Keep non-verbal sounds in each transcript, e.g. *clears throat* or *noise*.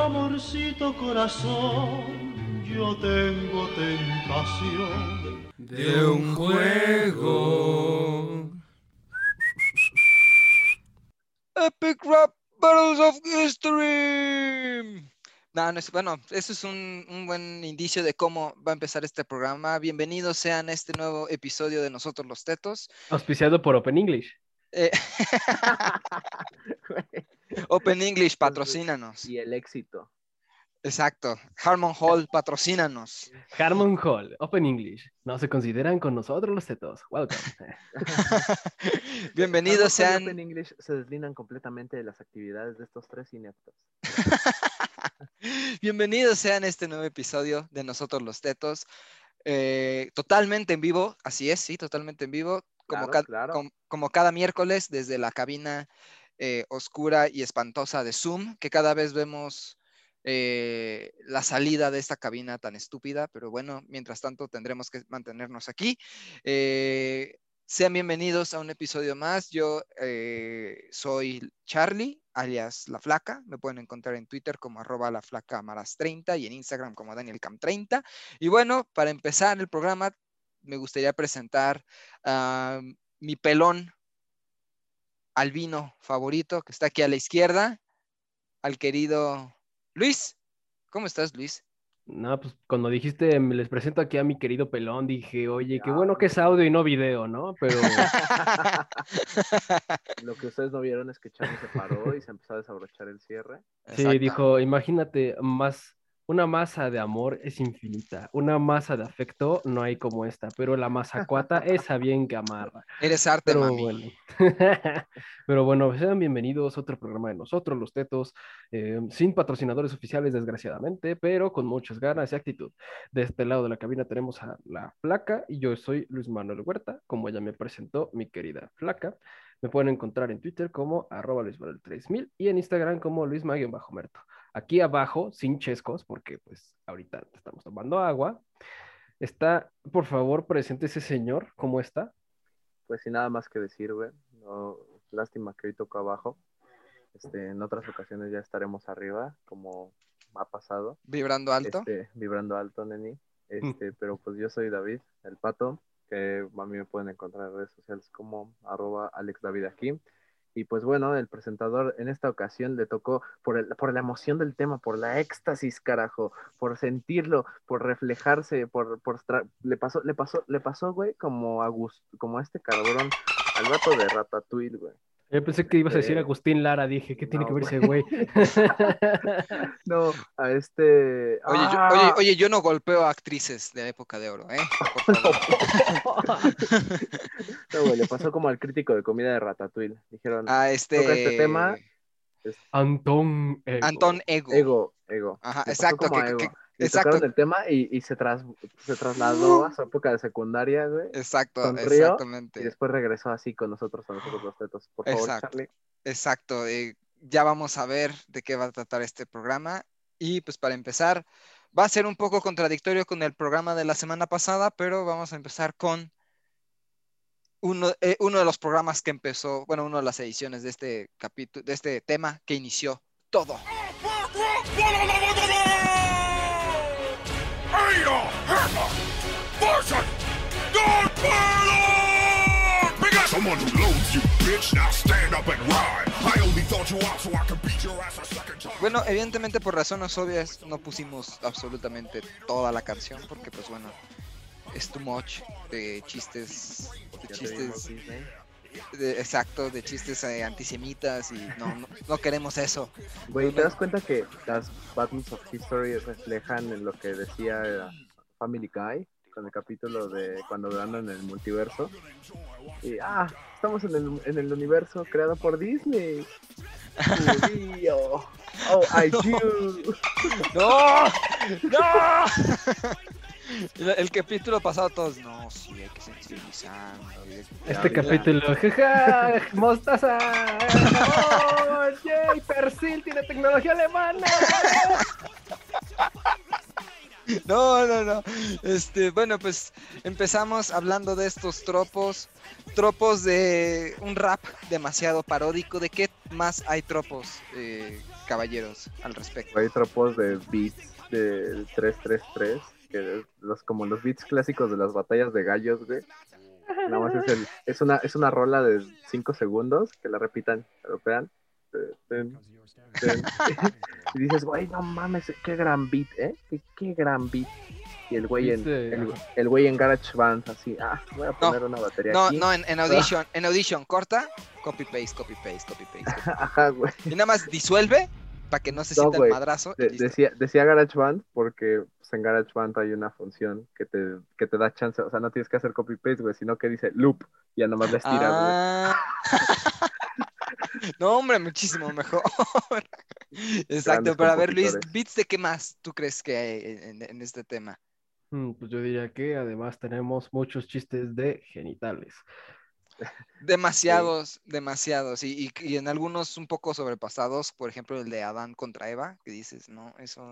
amorcito corazón, yo tengo tentación de un juego. Epic Rap Battles of History. No, no es, bueno, eso es un, un, buen indicio de cómo va a empezar este programa. Bienvenidos sean a este nuevo episodio de Nosotros los Tetos. Auspiciado por Open English. Eh, *laughs* Open English, patrocínanos. Y el éxito. Exacto. Harmon Hall, patrocínanos. Harmon Hall, Open English. No se consideran con nosotros los tetos. Welcome. *laughs* Bienvenidos sean. Open English se deslindan completamente de las actividades de estos tres ineptos. *laughs* Bienvenidos sean a este nuevo episodio de Nosotros los Tetos. Eh, totalmente en vivo, así es, sí, totalmente en vivo. Como, Claro, ca- claro. com- como cada miércoles desde la cabina eh, oscura y espantosa de Zoom, que cada vez vemos eh, la salida de esta cabina tan estúpida, pero bueno, mientras tanto tendremos que mantenernos aquí. Eh, sean bienvenidos a un episodio más. Yo soy Charlie, alias La Flaca. Me pueden encontrar en Twitter como arroba la flaca amaras 30 y en Instagram como DanielCam30. Y bueno, para empezar el programa, me gustaría presentar a mi pelón albino favorito, que está aquí a la izquierda, al querido Luis. ¿Cómo estás, Luis? No, pues cuando dijiste, me les presento aquí a mi querido pelón, dije, oye, qué Ya. bueno que es audio y no video, ¿no? Pero *laughs* Lo que ustedes no vieron es que Charlie se paró y se empezó a desabrochar el cierre. *laughs* sí, Exacto. dijo, imagínate, más, una masa de amor es infinita, una masa de afecto no hay como esta, pero la masacuata *laughs* esa bien que amarra. Eres arte, Pero mami. bueno. *laughs* Pero bueno, sean bienvenidos a otro programa de nosotros, los tetos, eh, sin patrocinadores oficiales, desgraciadamente, pero con muchas ganas y actitud. De este lado de la cabina tenemos a la Flaca y yo soy Luis Manuel Huerta, como ella me presentó, mi querida Flaca. Me pueden encontrar en Twitter como arroba Luis Manuel 3000 y en Instagram como Luis bajo merto Aquí abajo, sin chescos, porque pues ahorita estamos tomando agua, está, por favor, presente ese señor, ¿cómo está? Pues sin nada más que decir, güey. No, lástima que hoy tocó abajo. Este, en otras ocasiones ya estaremos arriba, como ha pasado. Vibrando alto. Este, vibrando alto, neni. Este, pero pues yo soy David, el pato, que a mí me pueden encontrar en redes sociales como arroba Alex David aquí. Y pues bueno, el presentador en esta ocasión le tocó por, el, por la emoción del tema, por la éxtasis, carajo, por sentirlo, por reflejarse, por, por le pasó, le pasó, le pasó, güey, como a como este cabrón, al vato de Ratatouille, güey. Yo pensé que ibas a decir Eh, Agustín Lara, dije, ¿qué tiene no, que ver ese güey. *laughs* No, a este. Oye, yo, ¡Ah! oye, oye, yo no golpeo a actrices de época de oro, ¿eh? Por favor. *laughs* No, güey, le pasó como al crítico de comida de Ratatouille. Dijeron, A este. Toca este tema. Antón. Ego. Antón Ego. ego, ego. Ajá, exacto, que- Ego. que- Exacto. tocaron el tema y, y se, tras, se trasladó a su época de secundaria, güey. Exacto, Sonrió Y exactamente. después regresó así con nosotros, a nosotros los tetos. Por favor, Exacto. Charlie. Exacto. eh, ya vamos a ver de qué va a tratar este programa. Y pues para empezar, va a ser un poco contradictorio con el programa de la semana pasada, pero vamos a empezar con uno, eh, uno de los programas que empezó, bueno, una de las ediciones de este capítulo, de este tema que inició todo. Someone who loads you, bitch. Now stand up and ride. I only thought you out so I could beat your ass a second time. Bueno, evidentemente por razones obvias no pusimos absolutamente toda la canción porque pues bueno, es too much de chistes, de chistes. De- exacto, de chistes eh, antisemitas y no, no, no queremos eso. Güey, ¿te das cuenta que las Battles of History reflejan en lo que decía eh, Family Guy con el capítulo de cuando andan en el multiverso? Y, ah, estamos en el, en el universo creado por Disney. *laughs* Oh, I do. *laughs* ¡No! *laughs* ¡No! El, *laughs* el capítulo pasado todos, no, sí, hay que de- Este Ya, capítulo, *laughs* jaja, mostaza. Oh, yay, Persil tiene tecnología alemana. No, no, no. Este, bueno, pues empezamos hablando de estos tropos, tropos de un rap demasiado paródico. ¿De qué más hay tropos, eh, caballeros, al respecto. Hay tropos de beats de 333, que los, como los beats clásicos de las batallas de gallos, güey. Nada más es, el- es una, es una rola de 5 segundos, que la repitan, european. *laughs* Y dices, güey, no mames, qué gran beat, ¿eh? Qué, qué gran beat. Y el güey en, el, el güey en GarageBand, así, ah, voy a poner una batería No, aquí. no, en, en Audition, en Audition corta, copy paste, copy paste, copy paste. *laughs* Ajá, güey. Y nada más disuelve para que no se No, sienta güey. el madrazo. De- decía, decía GarageBand porque pues, en GarageBand hay una función que te, que te da chance, o sea, no tienes que hacer copy-paste, güey, sino que dice loop, y ya nomás le estiras, güey. Ah. *laughs* no, hombre, muchísimo mejor. *laughs* Exacto, Grandes pero a ver, Luis. ¿beats de qué más tú crees que hay en, en este tema? Mm, Pues yo diría que además tenemos muchos chistes de genitales. Demasiados, demasiados. Y, y- y en algunos un poco sobrepasados, por ejemplo, el de Adán contra Eva, que dices, no, eso.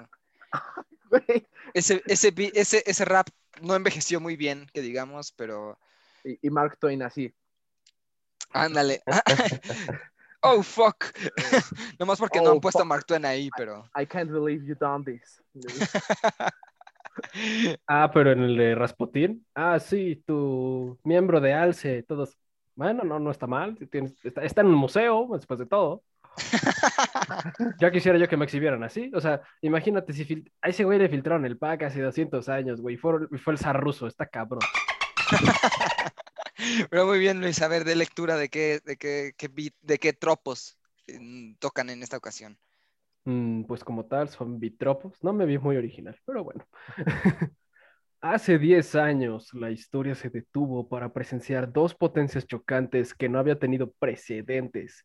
*laughs* Güey. Ese, ese, ese, ese rap no envejeció muy bien, que digamos, pero Y, y Mark Twain así. ándale. *laughs* oh, fuck. *laughs* Nomás porque no Oh, han puesto a fuck. Mark Twain ahí, pero. I can't believe you done this. *laughs* Ah, pero en el de Rasputín. Ah, sí, tu miembro de Alce, todos. Bueno, no, no está mal. tienes- está, está en un museo, después de todo. *laughs* Ya quisiera yo que me exhibieran así. O sea, imagínate si a ese güey le filtraron el pack hace 200 años, güey. Fue, fue el zar ruso, está cabrón. *laughs* Pero muy bien, Luis, a ver, de lectura de qué, de qué, qué beat- de qué tropos mm, tocan en esta ocasión. Mm, pues como tal, son bitropos. No me vi muy original, pero bueno. *laughs* Hace 10 años la historia se detuvo para presenciar dos potencias chocantes que no había tenido precedentes.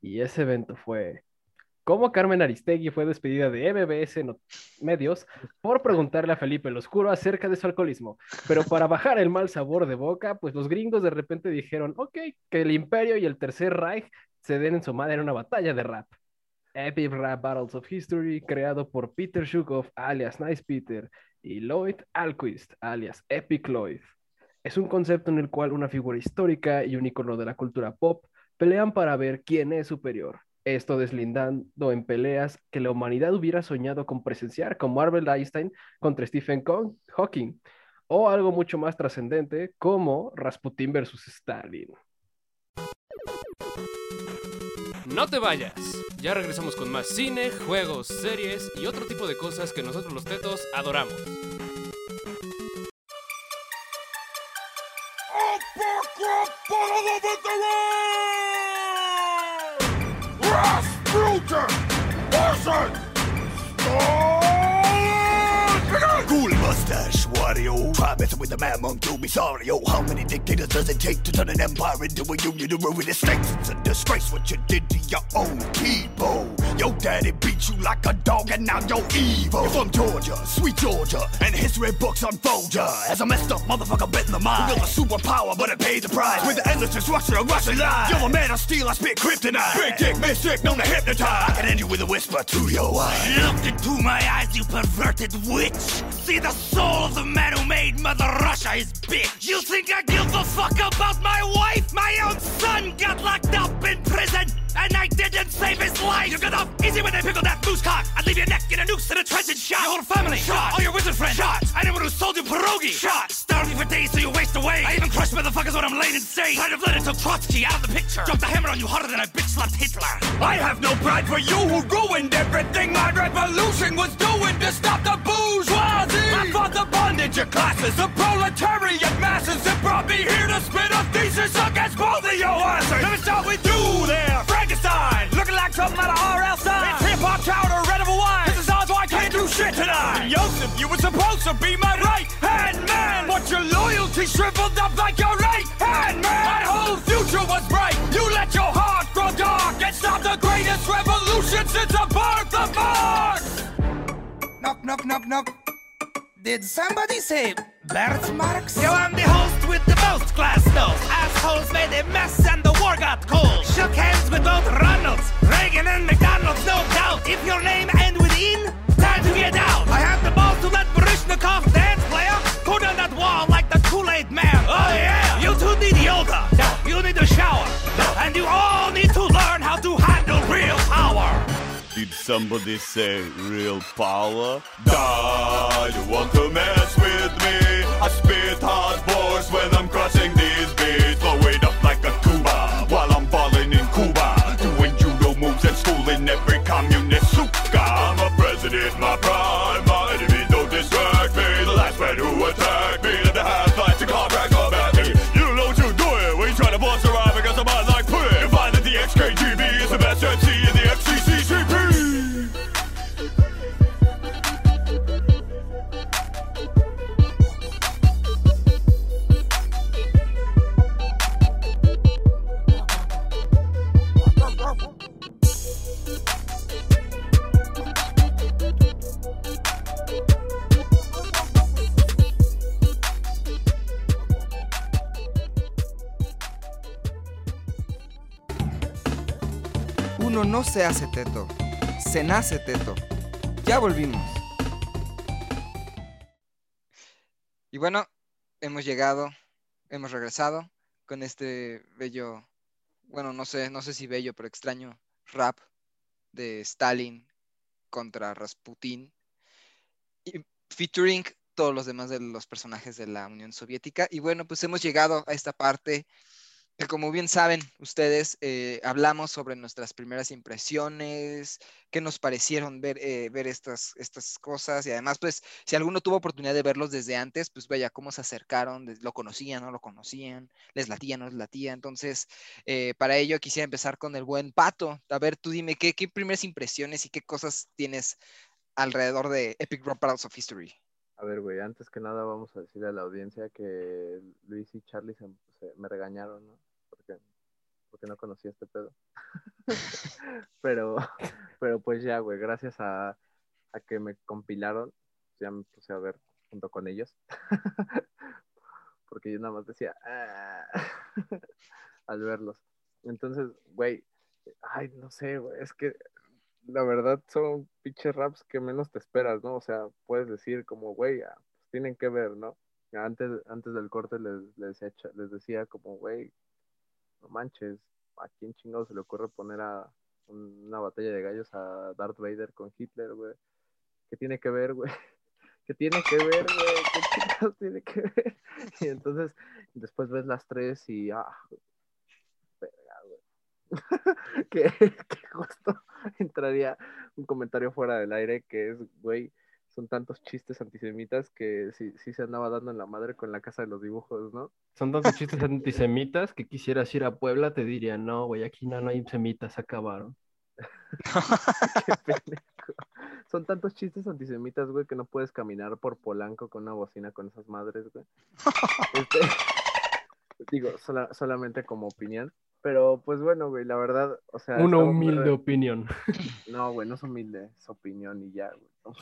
Y ese evento fue cómo Carmen Aristegui fue despedida de MBS Medios por preguntarle a Felipe el Oscuro acerca de su alcoholismo. Pero para bajar el mal sabor de boca, pues los gringos de repente dijeron, ok, que el Imperio y el Tercer Reich se den en su madre en una batalla de rap. Epic Rap Battles of History, creado por Peter Shukov, alias Nice Peter, y Lloyd Alquist, alias Epic Lloyd. Es un concepto en el cual una figura histórica y un icono de la cultura pop pelean para ver quién es superior. Esto deslindando en peleas que la humanidad hubiera soñado con presenciar, como Albert Einstein contra Stephen Kong- Hawking, o algo mucho más trascendente, como Rasputin versus Stalin. No te vayas. Ya regresamos con más cine, juegos, series y otro tipo de cosas que nosotros los tetos adoramos. Rasputin Cool mustache, Wario. Try messing with man monk, you'll be sorry. Oh, how many dictators does it take to turn an empire into a union to ruin the states? It's a disgrace what you did to your own people. Your daddy beat you like a dog and now you're evil. You're from Georgia, sweet Georgia, and history books unfold ya. As a messed up motherfucker bit in the mind. You built a superpower, but it paid the price. With the endless destruction of Russian lies. You're a man of steel, I spit kryptonite. Big dick, mystic, known to hypnotize. I can end you with a whisper to your eyes. Look into my eyes, you perverted witch. See the soul of the man who made Mother Russia his bitch. You think I give a fuck about my wife? My own son got locked up in prison. And I didn't save his life. You get off easy when they pickle that moose cock. I'd leave your neck in a noose in a trench and shot. Your whole family shot. All your wizard friends shot. Anyone who sold you pierogi shot. Starving for days so you waste away. I even crushed motherfuckers when I'm laying insane. Trying to blend until Trotsky out of the picture. Dropped the hammer on you harder than I bitch slapped Hitler. I have no pride for you who ruined everything my revolution was doing to stop the bourgeoisie. I fought the bondage of classes, the proletariat masses that brought me here to spit a thesis against both of your asses. Let me start with you there, Frankenstein. Looking like something out of R.L. Stein. It's hip hop chowder, red of a wine. This is odds why I can't do shit tonight. And Joseph, you were supposed to be my right hand man. But your loyalty shriveled up like your right hand man. My whole future was bright. You let your heart grow dark and stop the greatest revolution since the birth of Mars. Knock, knock, knock, knock. Did somebody say Bert Marx? Yo, I'm the host with the most glass nose. Assholes made a mess and the war got cold. Shook hands with both Ronalds, Reagan and McDonald's, no doubt. If your name end with in, time to get out. I had the balls to let Barishnikov dance player go down that wall like the Kool-Aid man. Oh yeah, you two need yoga. You need a shower. And you all need to learn how to. Did somebody say real power? Die, you want to mess with me? I spit hard bars when I'm se hace teto, se nace teto. Ya volvimos. Y bueno, hemos llegado, hemos regresado con este bello, bueno, no sé, no sé si bello, pero extraño rap de Stalin contra Rasputin, y featuring todos los demás de los personajes de la Unión Soviética. Y bueno, pues hemos llegado a esta parte como bien saben ustedes, eh, hablamos sobre nuestras primeras impresiones, qué nos parecieron ver, eh, ver estas, estas cosas y además, pues, si alguno tuvo oportunidad de verlos desde antes, pues vaya, cómo se acercaron, lo conocían, no lo conocían, les latía, no les latía. Entonces, eh, para ello quisiera empezar con el buen Pato. A ver, tú dime, ¿qué, qué primeras impresiones y qué cosas tienes alrededor de Epic Rap Battles of History? A ver, güey, antes que nada vamos a decirle a la audiencia que Luis y Charlie se- me regañaron, ¿no? Porque, no conocía este pedo. *laughs* pero, pero pues ya, güey, gracias a, a que me compilaron, ya me puse a ver junto con ellos. *laughs* porque yo nada más decía, "Ah", *laughs* al verlos. Entonces, güey, ay, no sé, güey, es que la verdad son pinches raps que menos te esperas, ¿no? O sea, puedes decir como, güey, ah, pues tienen que ver, ¿no? Antes, antes del corte les, les, les decía como, güey, no manches, ¿a quién chingado se le ocurre poner a un- una batalla de gallos a Darth Vader con Hitler, güey? ¿Qué tiene que ver, güey? *laughs* ¿Qué tiene que ver, güey? ¿Qué chingados tiene que ver? *laughs* Y entonces, después ves las tres y, ah, *laughs* que, que justo entraría un comentario fuera del aire que es, güey, son tantos chistes antisemitas que sí, sí se andaba dando en la madre con la casa de los dibujos, ¿no? Son tantos chistes *laughs* antisemitas que quisieras ir a Puebla, te diría, no, güey, aquí no, no hay semitas, se acabaron. *laughs* Qué. Son tantos chistes antisemitas, güey, que no puedes caminar por Polanco con una bocina con esas madres, güey. *laughs* Este, digo, sola- solamente como opinión. Pero, pues bueno, güey, la verdad, o sea... Una humilde re- opinión. No, güey, no es humilde, es opinión y ya, güey.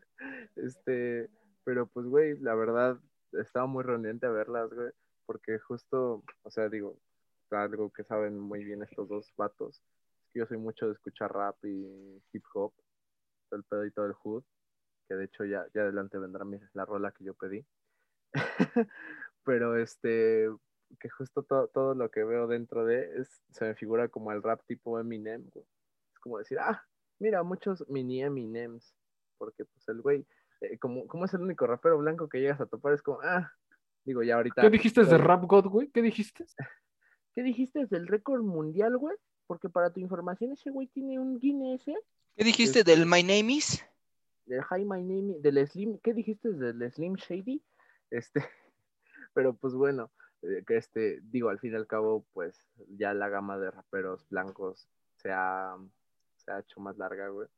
*laughs* Este, pero pues, güey, la verdad, estaba muy reuniente a verlas, güey, porque justo, o sea, digo, algo que saben muy bien estos dos vatos, es que yo soy mucho de escuchar rap y hip hop, todo el pedo y todo el hood, que de hecho ya, ya adelante vendrá la rola que yo pedí. *laughs* pero este, que justo to- todo lo que veo dentro de es, se me figura como el rap tipo Eminem, güey. Es como decir, ah, mira, muchos mini Eminems, porque pues el güey, eh, como, como es el único rapero blanco que llegas a topar, es como, ah, digo, ya ahorita. ¿Qué dijiste de eh, Rap God, güey? ¿Qué dijiste? *laughs* ¿Qué dijiste del récord mundial, güey? Porque para tu información, ese güey tiene un Guinness, ¿eh? ¿Qué dijiste Este- del My Name Is? Del Hi My Name, del Slim, ¿qué dijiste del Slim Shady? Este, *laughs* pero pues bueno, eh, que este, digo, al fin y al cabo, pues ya la gama de raperos blancos se ha, se ha hecho más larga, güey.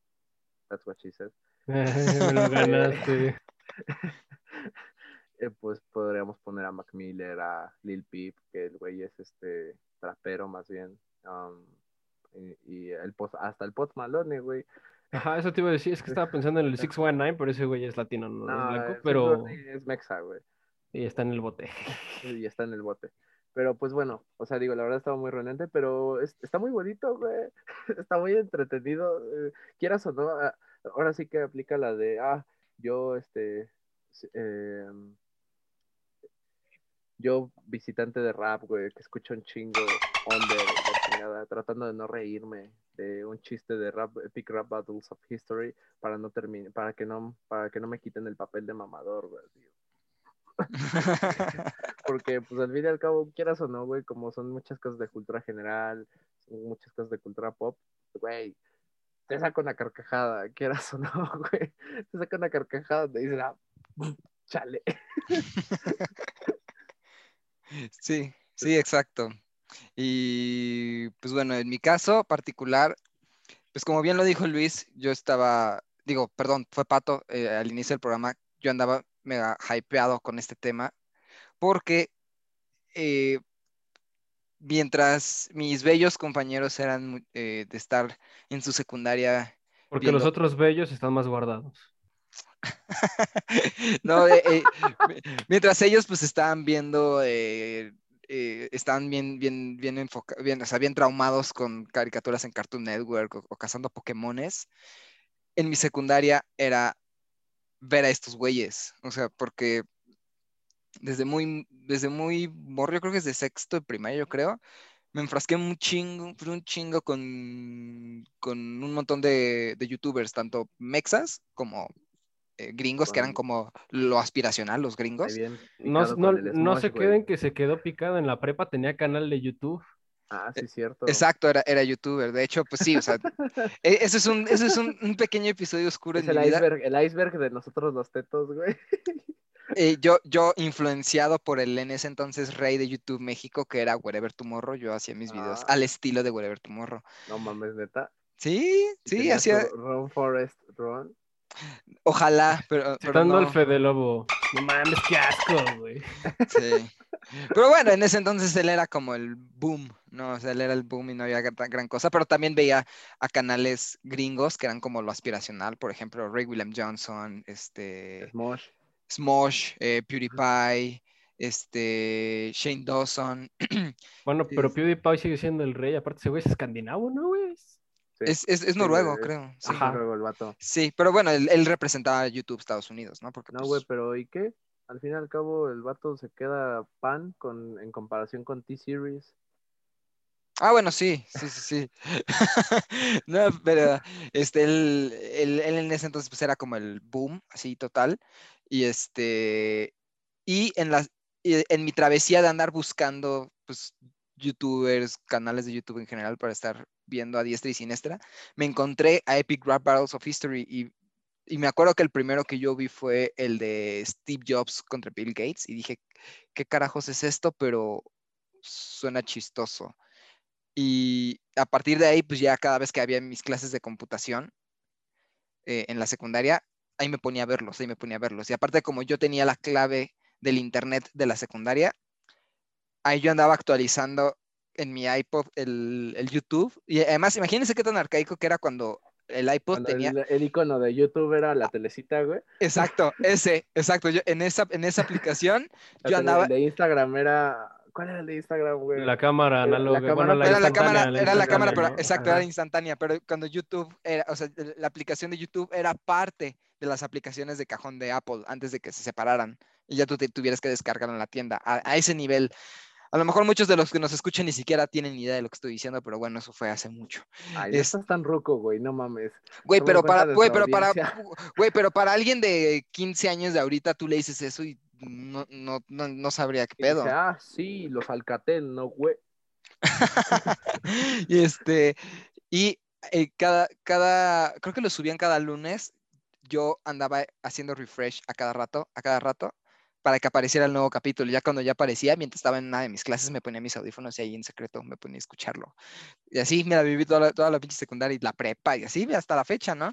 That's what she said. Me lo *laughs* ganaste. *laughs* Eh, pues podríamos poner a Mac Miller, a Lil Peep, que el güey es este trapero más bien. um, y, y el post, hasta el Post Malone, güey. Ajá, eso te iba a decir, es que estaba *laughs* pensando en el 619, pero ese güey es latino, no, es No, blanco, ese pero es mexa, güey. y está en el bote. y está en el bote. Pero pues bueno, o sea, digo, la verdad estaba muy reunente, pero es- está muy bonito, güey. Está muy entretenido. eh, quieras o no, ah, ahora sí que aplica la de, ah, yo, este, em, yo visitante de rap, güey, que escucho un chingo under, la chingada, tratando de no reírme de un chiste de rap, Epic Rap Battles of History para no termine, para que no, para que no me quiten el papel de mamador, güey. así. *laughs* Porque, pues, al fin y al cabo, quieras o no, güey, como son muchas cosas de cultura general, muchas cosas de cultura pop, güey, te saca una carcajada, quieras o no, *laughs* güey, te saca una carcajada, te dicen, ah, *laughs* chale. Sí, sí, exacto. Y pues bueno, en mi caso particular, pues como bien lo dijo Luis, yo estaba, digo, perdón, fue Pato, eh, al inicio del programa, yo andaba mega hypeado con este tema, porque eh, mientras mis bellos compañeros eran eh, de estar en su secundaria Porque viendo- los otros bellos están más guardados. *laughs* No, eh, eh, mi- mientras ellos pues estaban viendo, eh, eh, estaban bien, bien, bien enfocados, bien, o sea, bien traumados con caricaturas en Cartoon Network o, o cazando Pokémones, en mi secundaria era ver a estos güeyes, o sea, porque desde muy, desde muy morro, yo creo que desde sexto de primaria, yo creo, me enfrasqué un chingo, un chingo con, con un montón de, de youtubers, tanto mexas como eh, gringos, que eran como lo aspiracional, los gringos. bien No, no, se queden que se quedó picado en la prepa, tenía canal de YouTube. Ah, sí, cierto. Exacto, era, era youtuber. De hecho, pues sí, o sea, *laughs* e- eso es un, eso es un, un pequeño episodio oscuro Es en mi el vida. iceberg, el iceberg de nosotros los tetos, güey. *laughs* Eh, yo, yo influenciado por el en ese entonces rey de YouTube México, que era Wherever Tomorrow, yo hacía mis videos Ah. al estilo de Wherever Tomorrow. No mames, neta. Sí, sí, hacía, Run Forest Run. ojalá, pero, *laughs* pero Citando no. al Fede Lobo. No mames, qué asco, güey. Sí. *laughs* Pero bueno, en ese entonces él era como el boom, ¿no? O sea, él era el boom y no había gran, gran cosa, pero también veía a canales gringos que eran como lo aspiracional, por ejemplo, Ray William Johnson, este, Smosh. Smosh, eh, PewDiePie, este, Shane Dawson. *clears throat* Bueno, pero. PewDiePie sigue siendo el rey. Aparte, ese güey es escandinavo, ¿no, güey? Sí. Es, es, noruego, creo. Sí. Ajá. Luego el vato. Sí, pero bueno, él, él representaba a YouTube Estados Unidos, ¿no? Porque No, pues, güey, pero ¿y qué? Al fin y al cabo, el vato se queda pan con, en comparación con T-Series. Ah, bueno, sí, sí, sí, sí. *laughs* No, pero este, él, él- él en ese entonces pues era como el boom, así total. Y este, y en las, y en mi travesía de andar buscando, pues, youtubers, canales de YouTube en general para estar viendo a diestra y siniestra, me encontré a Epic Rap Battles of History y, y me acuerdo que el primero que yo vi fue el de Steve Jobs contra Bill Gates y dije, ¿qué carajos es esto? Pero suena chistoso. Y a partir de ahí, pues ya cada vez que había mis clases de computación eh, en la secundaria, ahí me ponía a verlos, ahí me ponía a verlos. Y aparte, como yo tenía la clave del internet de la secundaria, ahí yo andaba actualizando en mi iPod el, el YouTube. Y además, imagínense qué tan arcaico que era cuando el iPod Cuando tenía... el, el icono de YouTube era la telecita, güey. Exacto, ese, exacto. Yo en esa, en esa aplicación, *laughs* yo andaba... El de Instagram era. ¿Cuál era el de Instagram, güey? La cámara la análoga. cámara, bueno, la era la cámara, era la cámara, pero ¿no? exacto, Ajá. era instantánea, pero cuando YouTube era, o sea, la aplicación de YouTube era parte de las aplicaciones de cajón de Apple antes de que se separaran y ya tú te tuvieras que descargar en la tienda. A, a ese nivel. A lo mejor muchos de los que nos escuchan ni siquiera tienen ni idea de lo que estoy diciendo, pero bueno, eso fue hace mucho. Ay, es- estás tan ruco, güey, no mames. Güey, pero para, güey, pero para, güey, pero para alguien de 15 años de ahorita tú le dices eso y no, no, no, no sabría qué pedo. ah, sí, los Alcatel, no, güey. *laughs* y este, y eh, cada, cada, creo que lo subían cada lunes, yo andaba haciendo refresh a cada rato, a cada rato, para que apareciera el nuevo capítulo. Ya cuando ya aparecía, mientras estaba en una de mis clases, me ponía mis audífonos y ahí en secreto me ponía a escucharlo. Y así me la viví toda la, toda la pinche secundaria y la prepa y así hasta la fecha, ¿no?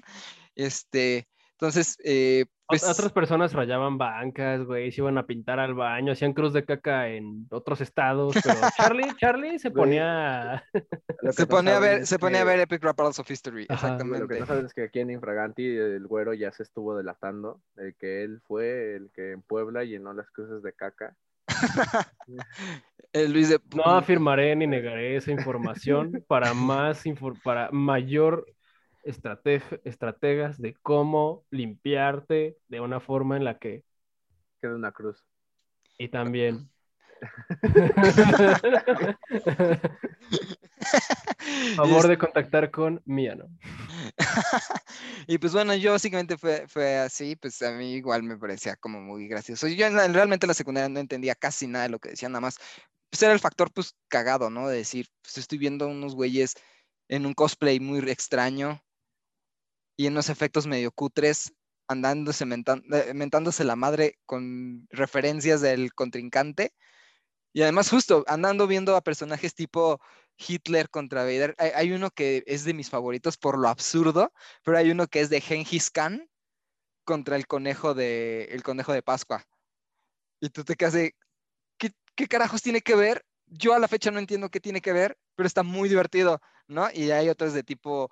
Este, entonces, eh, pues... Otras personas rayaban bancas, güey, se iban a pintar al baño, hacían cruz de caca en otros estados, pero *laughs* Charlie, Charlie se ponía... *laughs* Se ponía a ver, se ponía a ver Epic Rap Battles of History, Ajá. güey, Lo que exactamente. no saben es que aquí en Infraganti el güero ya se estuvo delatando de que él fue el que en Puebla llenó las cruces de caca. *laughs* Eh, Luis de... No afirmaré ni negaré esa información para más infor- para mayor estrateg- estrategas de cómo limpiarte de una forma en la que Queda una cruz. y también *laughs* *laughs* Favor de contactar con Mía, ¿no? *laughs* y pues bueno, yo básicamente fue, fue así, pues a mí igual me parecía como muy gracioso. Yo en la- realmente en la secundaria no entendía casi nada de lo que decían, nada más, pues era el factor pues cagado, ¿no? De decir, pues estoy viendo unos güeyes en un cosplay muy extraño y unos efectos medio cutres, andándose, eh, mentándose la madre con referencias del contrincante. Y además justo andando viendo a personajes tipo Hitler contra Vader. Hay, hay uno que es de mis favoritos por lo absurdo, pero hay uno que es de Genghis Khan contra el conejo de, el conejo de Pascua. Y tú te quedas de, ¿qué, qué carajos tiene que ver? Yo a la fecha no entiendo qué tiene que ver, pero está muy divertido, ¿no? Y hay otros de tipo,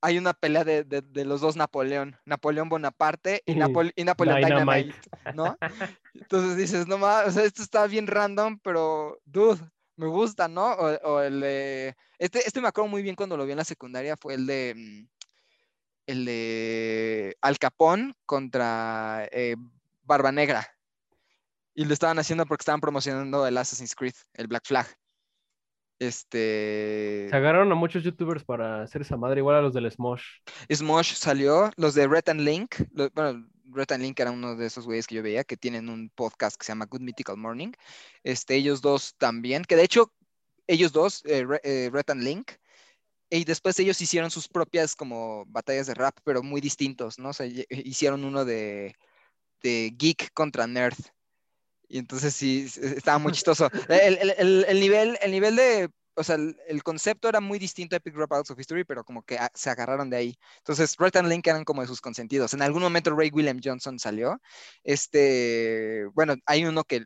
hay una pelea de, de- de los dos Napoleón, Napoleón Bonaparte y, Ujú. Napole- y Napoleón Dynamite. Dynamite, ¿no? *laughs* Entonces dices, no mames, o sea, esto está bien random, pero, dude, me gusta, ¿no? O, o el de, este, este me acuerdo muy bien cuando lo vi en la secundaria, fue el de, mm, el de Al Capón contra eh, Barba Negra. Y lo estaban haciendo porque estaban promocionando el Assassin's Creed, el Black Flag. Este... Se agarraron a muchos youtubers para hacer esa madre, igual a los del Smosh. Smosh salió, los de Red and Link, bueno, Red and Link era uno de esos güeyes que yo veía que tienen un podcast que se llama Good Mythical Morning. Este, ellos dos también, que de hecho, ellos dos, eh, Re- eh, Red and Link, y después ellos hicieron sus propias como batallas de rap, pero muy distintos, ¿no? O sea, ye- hicieron uno de, de geek contra nerd. Y entonces sí, estaba muy *laughs* chistoso. El, el- el- el nivel, el nivel de, o sea, el, el concepto era muy distinto a Epic Rap Battles of History, pero como que ah, se agarraron de ahí. Entonces, Red and Link eran como de sus consentidos. En algún momento Ray William Johnson salió. Este, bueno, hay uno que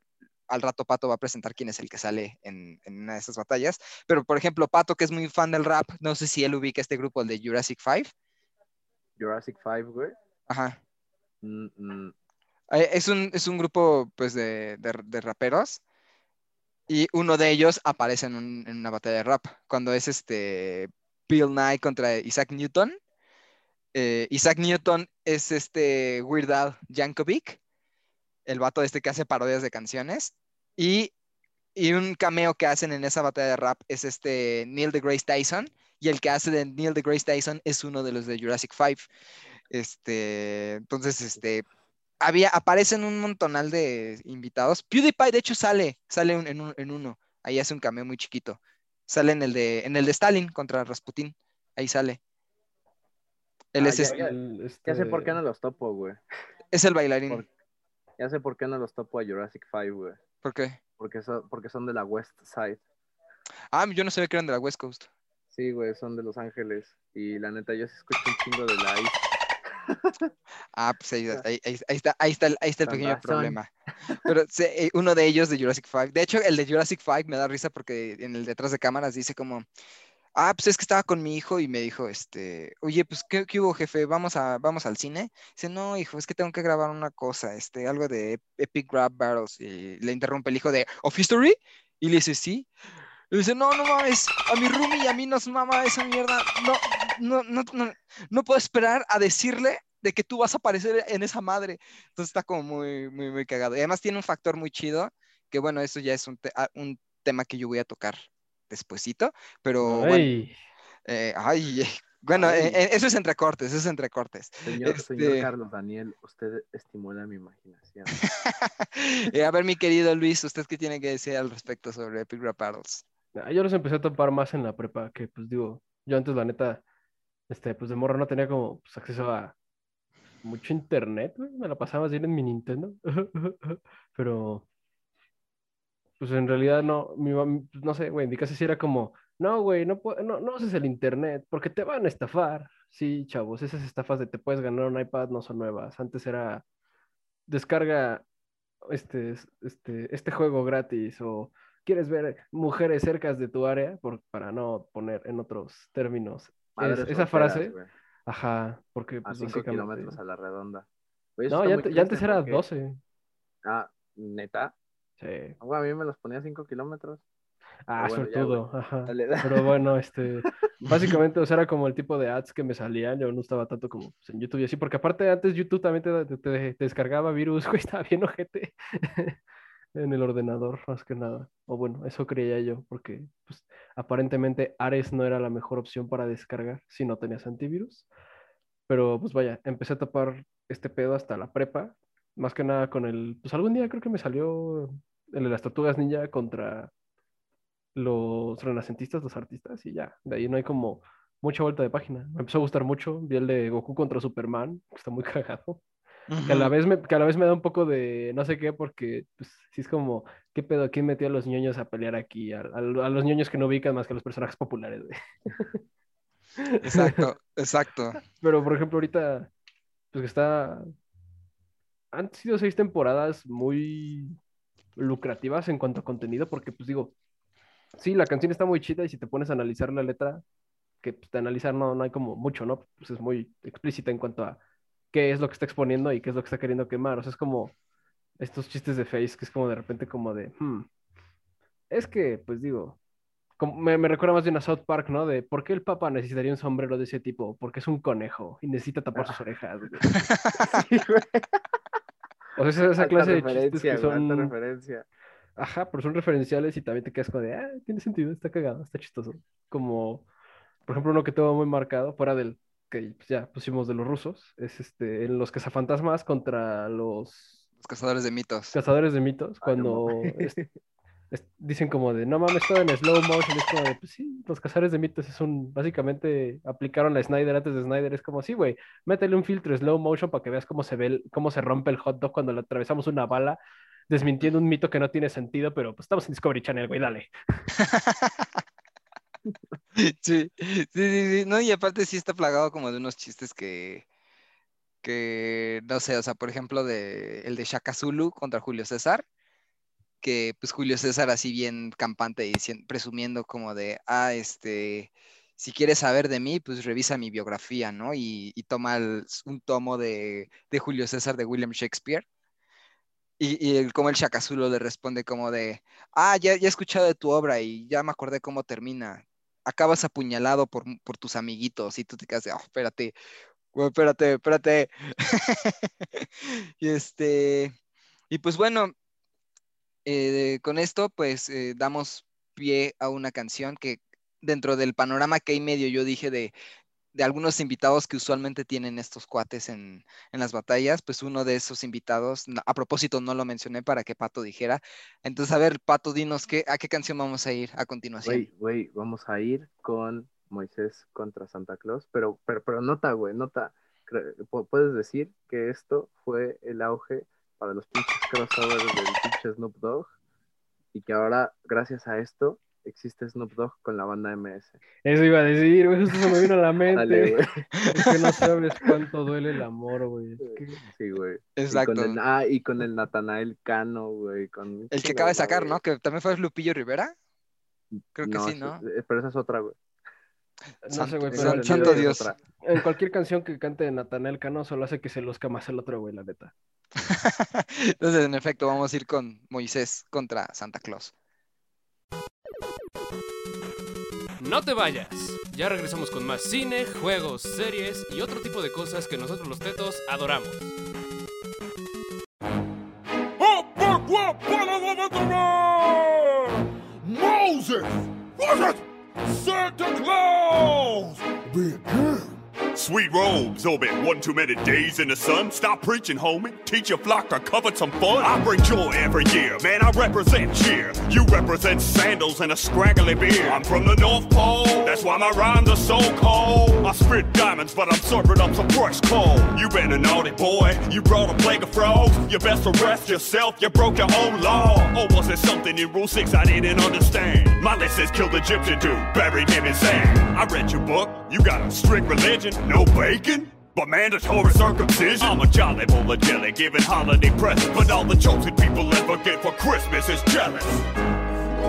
al rato Pato va a presentar quién es el que sale en, en una de esas batallas. Pero, por ejemplo, Pato, que es muy fan del rap, no sé si él ubica este grupo, el de Jurassic Five. Jurassic 5, güey. Ajá. Mm, mm, Es un, es un grupo pues de, de- raperos y uno de ellos aparece en, un- una batalla de rap cuando es este Bill Nye contra Isaac Newton. Eh, Isaac Newton es este Weird Al Yankovic, el vato este que hace parodias de canciones y, y un cameo que hacen en esa batalla de rap es este Neil deGrasse Tyson y el que hace de Neil deGrasse Tyson es uno de los de Jurassic 5. Este, entonces, este, había, aparecen un montonal de invitados. PewDiePie, de hecho, sale, sale un- en, un- en uno. Ahí hace un cameo muy chiquito. Sale en el de, en el de Stalin contra Rasputin. Ahí sale. Él Ah, es, ya, este- ya. El, Ya sé por este, qué no los topo, güey. es el bailarín. por- Ya sé por qué no los topo a Jurassic 5, güey. ¿Por qué? Porque son, porque son de la West Side. Ah, yo no sabía que eran de la West Coast. Sí, güey, son de Los Ángeles. Y la neta, yo sí escucho un chingo de la East. Ah, pues ahí, ahí- ahí- está, ahí está el, ahí está el pequeño razón. problema. Pero eh, uno de ellos de Jurassic 5. De hecho, el de Jurassic 5 me da risa porque en el detrás de cámaras dice como, ah, pues es que estaba con mi hijo y me dijo, este, oye, pues, ¿qué, qué hubo, jefe? ¿Vamos, a, ¿Vamos al cine? Dice, no, hijo, es que tengo que grabar una cosa, este, algo de Epic Rap Battles. Y le interrumpe el hijo de, ¿Of History? Y le dice, sí. Y dice, no, no mames, a mi roomie y a mí nos mama esa mierda. No, no, no, no, no puedo esperar a decirle de que tú vas a aparecer en esa madre. Entonces está como muy, muy, muy cagado. Y además tiene un factor muy chido, que bueno, eso ya es un, te- ah, un tema que yo voy a tocar despuesito, pero bueno, Ay, eh, ay, *laughs* bueno, eh, eh, eso es entre cortes, eso es entre cortes. Señor, señor Este- Carlos Daniel, usted estimula mi imaginación. *laughs* Eh, a ver, mi querido Luis, ¿usted qué tiene que decir al respecto sobre Epic Rap Battles? nah, yo los empecé a topar más en la prepa, que pues digo, yo antes la neta, este, pues de morro no tenía como pues, acceso a mucho internet, güey, me la pasaba bien en mi Nintendo, *laughs* pero pues en realidad no, pues, no sé, güey, en mi casa sí era como, no, güey, no, no, no uses el internet porque te van a estafar. Sí, chavos, esas estafas de te puedes ganar un iPad no son nuevas. Antes era descarga este, este, este juego gratis o quieres ver mujeres cercas de tu área, por, para no poner en otros términos es- esa frase, güey, ajá, porque A pues 5 básicamente... kilómetros a la redonda. Eso No, ya, ya antes era porque- 12. Ah, neta. Sí. Güey, a mí me los ponía a 5 kilómetros. Ah, bueno, ya, suertudo, ajá. Dale, Pero bueno, este, *laughs* básicamente, o sea, era como el tipo de ads que me salían, yo no estaba tanto como pues, en YouTube y así, porque aparte antes YouTube también te, te- te- te descargaba virus, *laughs* güey, estaba bien ojete *laughs* en el ordenador, más que nada. O bueno, eso creía yo, porque pues, aparentemente Ares no era la mejor opción para descargar si no tenías antivirus. Pero pues vaya, empecé a tapar este pedo hasta la prepa, más que nada con el, pues algún día creo que me salió el de las tortugas ninja contra los renacentistas, los artistas, y ya, de ahí no hay como mucha vuelta de página. Me empezó a gustar mucho, vi el de Goku contra Superman, que está muy *laughs* cagado. Que a, la vez me, que a la vez me da un poco de no sé qué, porque pues, sí es como, ¿qué pedo? ¿Quién metió a los niños a pelear aquí? A, a- a los niños que no ubican más que a los personajes populares, güey. Exacto, *laughs* exacto. Pero, por ejemplo, ahorita, pues que está. Han sido seis temporadas muy lucrativas en cuanto a contenido, porque, pues digo, sí, la canción está muy chida y si te pones a analizar la letra, que pues, de analizar no, no hay como mucho, ¿no? Pues es muy explícita en cuanto a qué es lo que está exponiendo y qué es lo que está queriendo quemar. O sea, es como estos chistes de Face que es como de repente como de, hmm, es que, pues digo, como- me, me recuerda más de una South Park, ¿no? De por qué el Papa necesitaría un sombrero de ese tipo, porque es un conejo y necesita tapar sus orejas. güey. *laughs* Sí, güey. O sea, esa, clase de chistes que son, referencia. ajá, pero son referenciales y también te quedas como de, ah, tiene sentido, está cagado, está chistoso. Como, por ejemplo, uno que tengo muy marcado, fuera del que pues, ya pusimos de los rusos, es este, en los cazafantasmas contra los Los cazadores de mitos. cazadores de mitos, Ay, no cuando mames. es- es- dicen como de, no mames, todo en slow motion, es como de, pues sí, los cazadores de mitos es un, básicamente aplicaron a Snyder antes de Snyder, es como, sí, güey, métele un filtro slow motion para que veas cómo se ve, el- cómo se rompe el hot dog cuando le atravesamos una bala, desmintiendo un mito que no tiene sentido, pero pues estamos en Discovery Channel, güey, dale. *laughs* Sí, sí, sí, no, y aparte sí está plagado como de unos chistes que, que, no sé, o sea, por ejemplo, de, el de Shaka Zulu contra Julio César, que pues Julio César así bien campante y presumiendo como de, ah, este, si quieres saber de mí, pues revisa mi biografía, ¿no? Y, y toma un tomo de, de Julio César de William Shakespeare. Y, y el, como el Shaka Zulu le responde como de, ah, ya, ya he escuchado de tu obra y ya me acordé cómo termina acabas apuñalado por, por tus amiguitos y tú te quedas de, "Oh, espérate, espérate, espérate. *laughs* y este, y pues bueno, eh, con esto pues eh, damos pie a una canción que dentro del panorama que hay medio yo dije de, de algunos invitados que usualmente tienen estos cuates en, en las batallas, pues uno de esos invitados, a propósito no lo mencioné para que Pato dijera. Entonces, a ver, Pato, dinos qué, a qué canción vamos a ir a continuación. Güey, güey, vamos a ir con Moisés contra Santa Claus, pero, pero, pero nota, güey, nota. Puedes decir que esto fue el auge para los pinches crossovers del pinche Snoop Dogg y que ahora, gracias a esto, existe Snoop Dogg con la banda MS. Eso iba a decir, güey, justo se me vino a la *laughs* Dale, mente. güey. Es que no sabes *laughs* cuánto duele el amor, güey. Es que- Sí, güey. Exacto. Y con el, ah, y con el Natanael Cano, güey. Con El que acaba de sacar, güey. ¿no? Que también fue Lupillo Rivera. Creo que sí, ¿no? eh, Pero esa es otra, güey. No sé, güey, pero santo Dios. otra. en cualquier canción que cante Natanael Cano solo hace que se luzca más el otro, güey, la neta. *laughs* Entonces, en efecto, vamos a ir con Moisés contra Santa Claus. No te vayas. Ya regresamos con más cine, juegos, series y otro tipo de cosas que nosotros los tetos adoramos. Oh! Moses! Was it? Santa Claus! Sweet robes, Obit. One too many days in the sun. Stop preaching, homie. Teach your flock to cover some fun. I bring joy every year, man. I represent cheer. You represent sandals and a scraggly beard. I'm from the North Pole, that's why my rhymes are so cold. I spit diamonds, but I'm serving up some fresh coal. You been a naughty boy, you brought a plague of frogs. You best arrest yourself, you broke your own law. Or was it something in Rule 6 I didn't understand? My list says kill the Egyptian dude, buried him in sand. I read your book, you got a strict religion, no bacon? But mandatory circumcision. I'm a jolly bowl of jelly, giving holiday presents. But all the chosen people ever get for Christmas is jealous.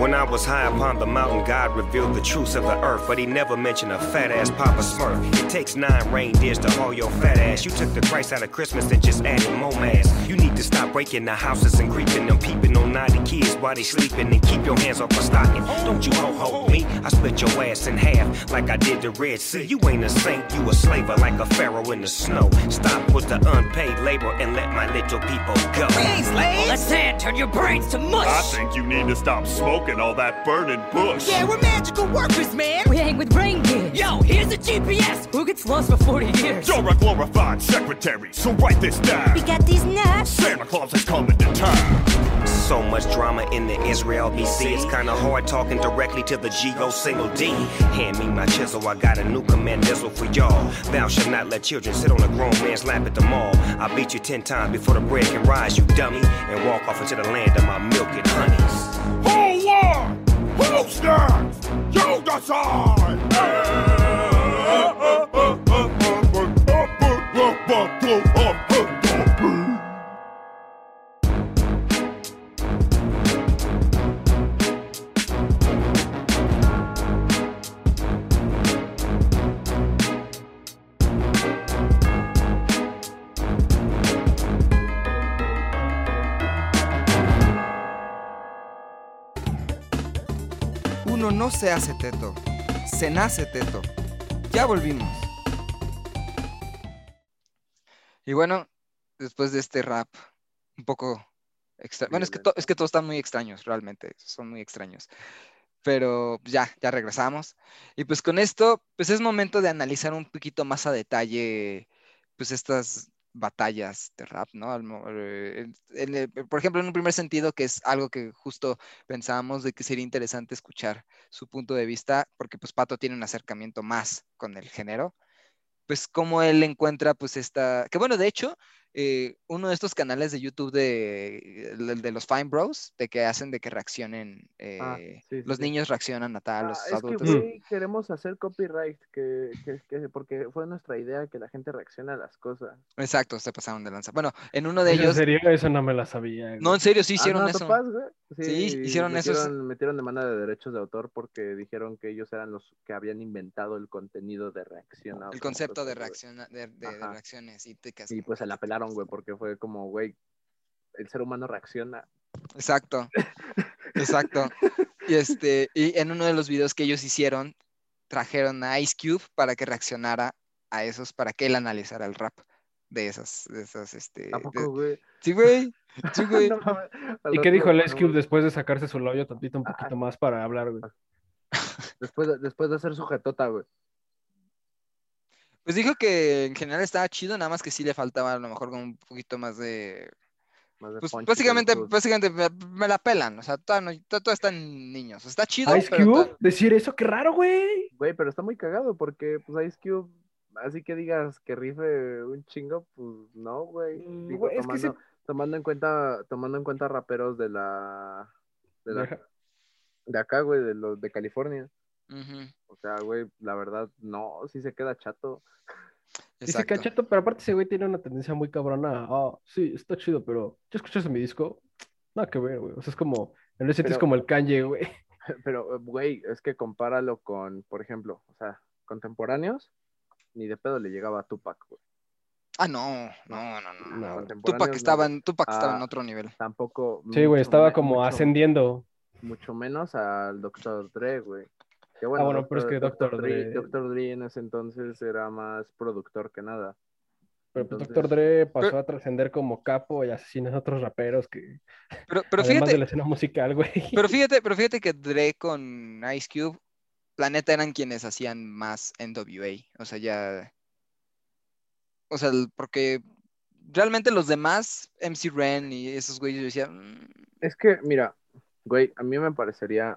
When I was high upon the mountain, God revealed the truths of the earth, but he never mentioned a fat ass Papa Smurf. It takes nine reindeers to haul your fat ass. You took the Christ out of Christmas and just added more mass. You need to stop breaking the houses and creeping them, peeping on naughty kids while they sleeping, and keep your hands off my stocking. Don't you ho ho me? I split your ass in half like I did the Red Sea. You ain't a saint, you a slaver like a pharaoh in the snow. Stop with the unpaid labor and let my little people go. We ain't slaves. Let's say turn your brains to mush. I think you need to stop smoking smoking all that burning bush. Yeah, we're magical workers, man. We hang with reindeer. Yo, here's a GPS. Who gets lost for 40 years? You're a glorified secretary, so write this down. We got these nuts. Santa Claus is coming to town. So much drama in the Israel BC. It's kinda hard talking directly to the G-O single D. Hand me my chisel, I got a new command missile for y'all. Thou shalt not let children sit on a grown man's lap at the mall. I'll beat you ten times before the bread can rise, you dummy, and walk off into the land of my milk and honeys. Hold on! Who's next? You decide! Uno no se hace teto, se nace teto. Ya volvimos. Y bueno, después de este rap un poco extra... Bueno, es que, es que todos están muy extraños, realmente, son muy extraños. Pero ya, ya regresamos. Y pues con esto, pues es momento de analizar un poquito más a detalle, pues estas batallas de rap, ¿no? Eh, el- por ejemplo, en un primer sentido, que es algo que justo pensábamos de que sería interesante escuchar su punto de vista, porque pues Pato tiene un acercamiento más con el género pues cómo él encuentra pues esta, que bueno, de hecho, eh, uno de estos canales de YouTube de, los Fine Bros, de que hacen de que reaccionen, Ah, eh, sí, sí, los sí. niños reaccionan a tal, Ah, los es que, adultos. güey, queremos hacer copyright, que, que, que- porque fue nuestra idea que la gente reaccione a las cosas. Exacto, se pasaron de lanza. Bueno, en uno de ¿En ellos, serio? Eso no me la sabía. güey. no, en serio, sí Ah, hicieron ¿no eso. Sí, hicieron eso, es- metieron, demanda de derechos de autor porque dijeron que ellos eran los que habían inventado el contenido de reacción. El concepto de, reacción, de, de- de Ajá. reacciones y te Y pues se la pelaron, güey, porque fue como, güey, el ser humano reacciona. Exacto, exacto. Y, este, y en uno de los videos que ellos hicieron, trajeron a Ice Cube para que reaccionara a esos, para que él analizara el rap de esas, de esas, este... ¿A de- poco, güey? Sí, güey. Sí, *laughs* güey. No ¿Y qué dijo el Ice Cube después de sacarse su labio tantito un poquito más para hablar, güey? Después de, después de hacer sujetota, güey. Pues dijo que en general estaba chido, nada más que sí le faltaba a lo mejor como un poquito más de... Más de Pues punch básicamente, básicamente me, me la pelan, o sea, todavía, no- to- todavía están niños. Está chido, Ice pero Cube, decir eso, qué raro, güey. Güey, pero está muy cagado porque, pues, Ice Cube, así que digas que rife un chingo, pues, no, güey. Mm, Digo, güey, es que tomando, tomando en cuenta, tomando en cuenta raperos de la, de la, de acá, güey, de los de California. O sea, güey, la verdad, no, sí se queda chato. *laughs* Dice exacto. cachato, pero aparte ese güey tiene una tendencia muy cabrona. Ah, sí, está chido, pero ¿ya escuchaste mi disco? Nada que ver, güey. O sea, es como, en ese sentido es Pero- como el Kanye, güey. *laughs* *laughs* Pero, güey, es que compáralo con, por ejemplo, o sea, contemporáneos, ni de pedo le llegaba a Tupac, güey. Ah, no, no, no, no. No, Tupac estaba, en, Tupac estaba en Ah, otro nivel. Tampoco. Sí, güey, estaba como mucho- ascendiendo. mucho menos al Dr. Dre, güey. Que Ah, bueno, pero es que Dr. Dr. Dre, Dre- Dr. Dre en ese entonces era más productor que nada. Pero pues, Entonces- Dr. Dre pasó Pero- a trascender como capo y asesino a otros raperos que, Pero, pero además fíjate, de la escena musical, güey. pero *laughs* fíjate, pero fíjate que Dre con Ice Cube, la neta eran quienes hacían más NWA. O sea, ya. O sea, porque realmente los demás, MC Ren y esos güeyes, yo decía, "Mm, Es que, mira, güey, a mí me parecería,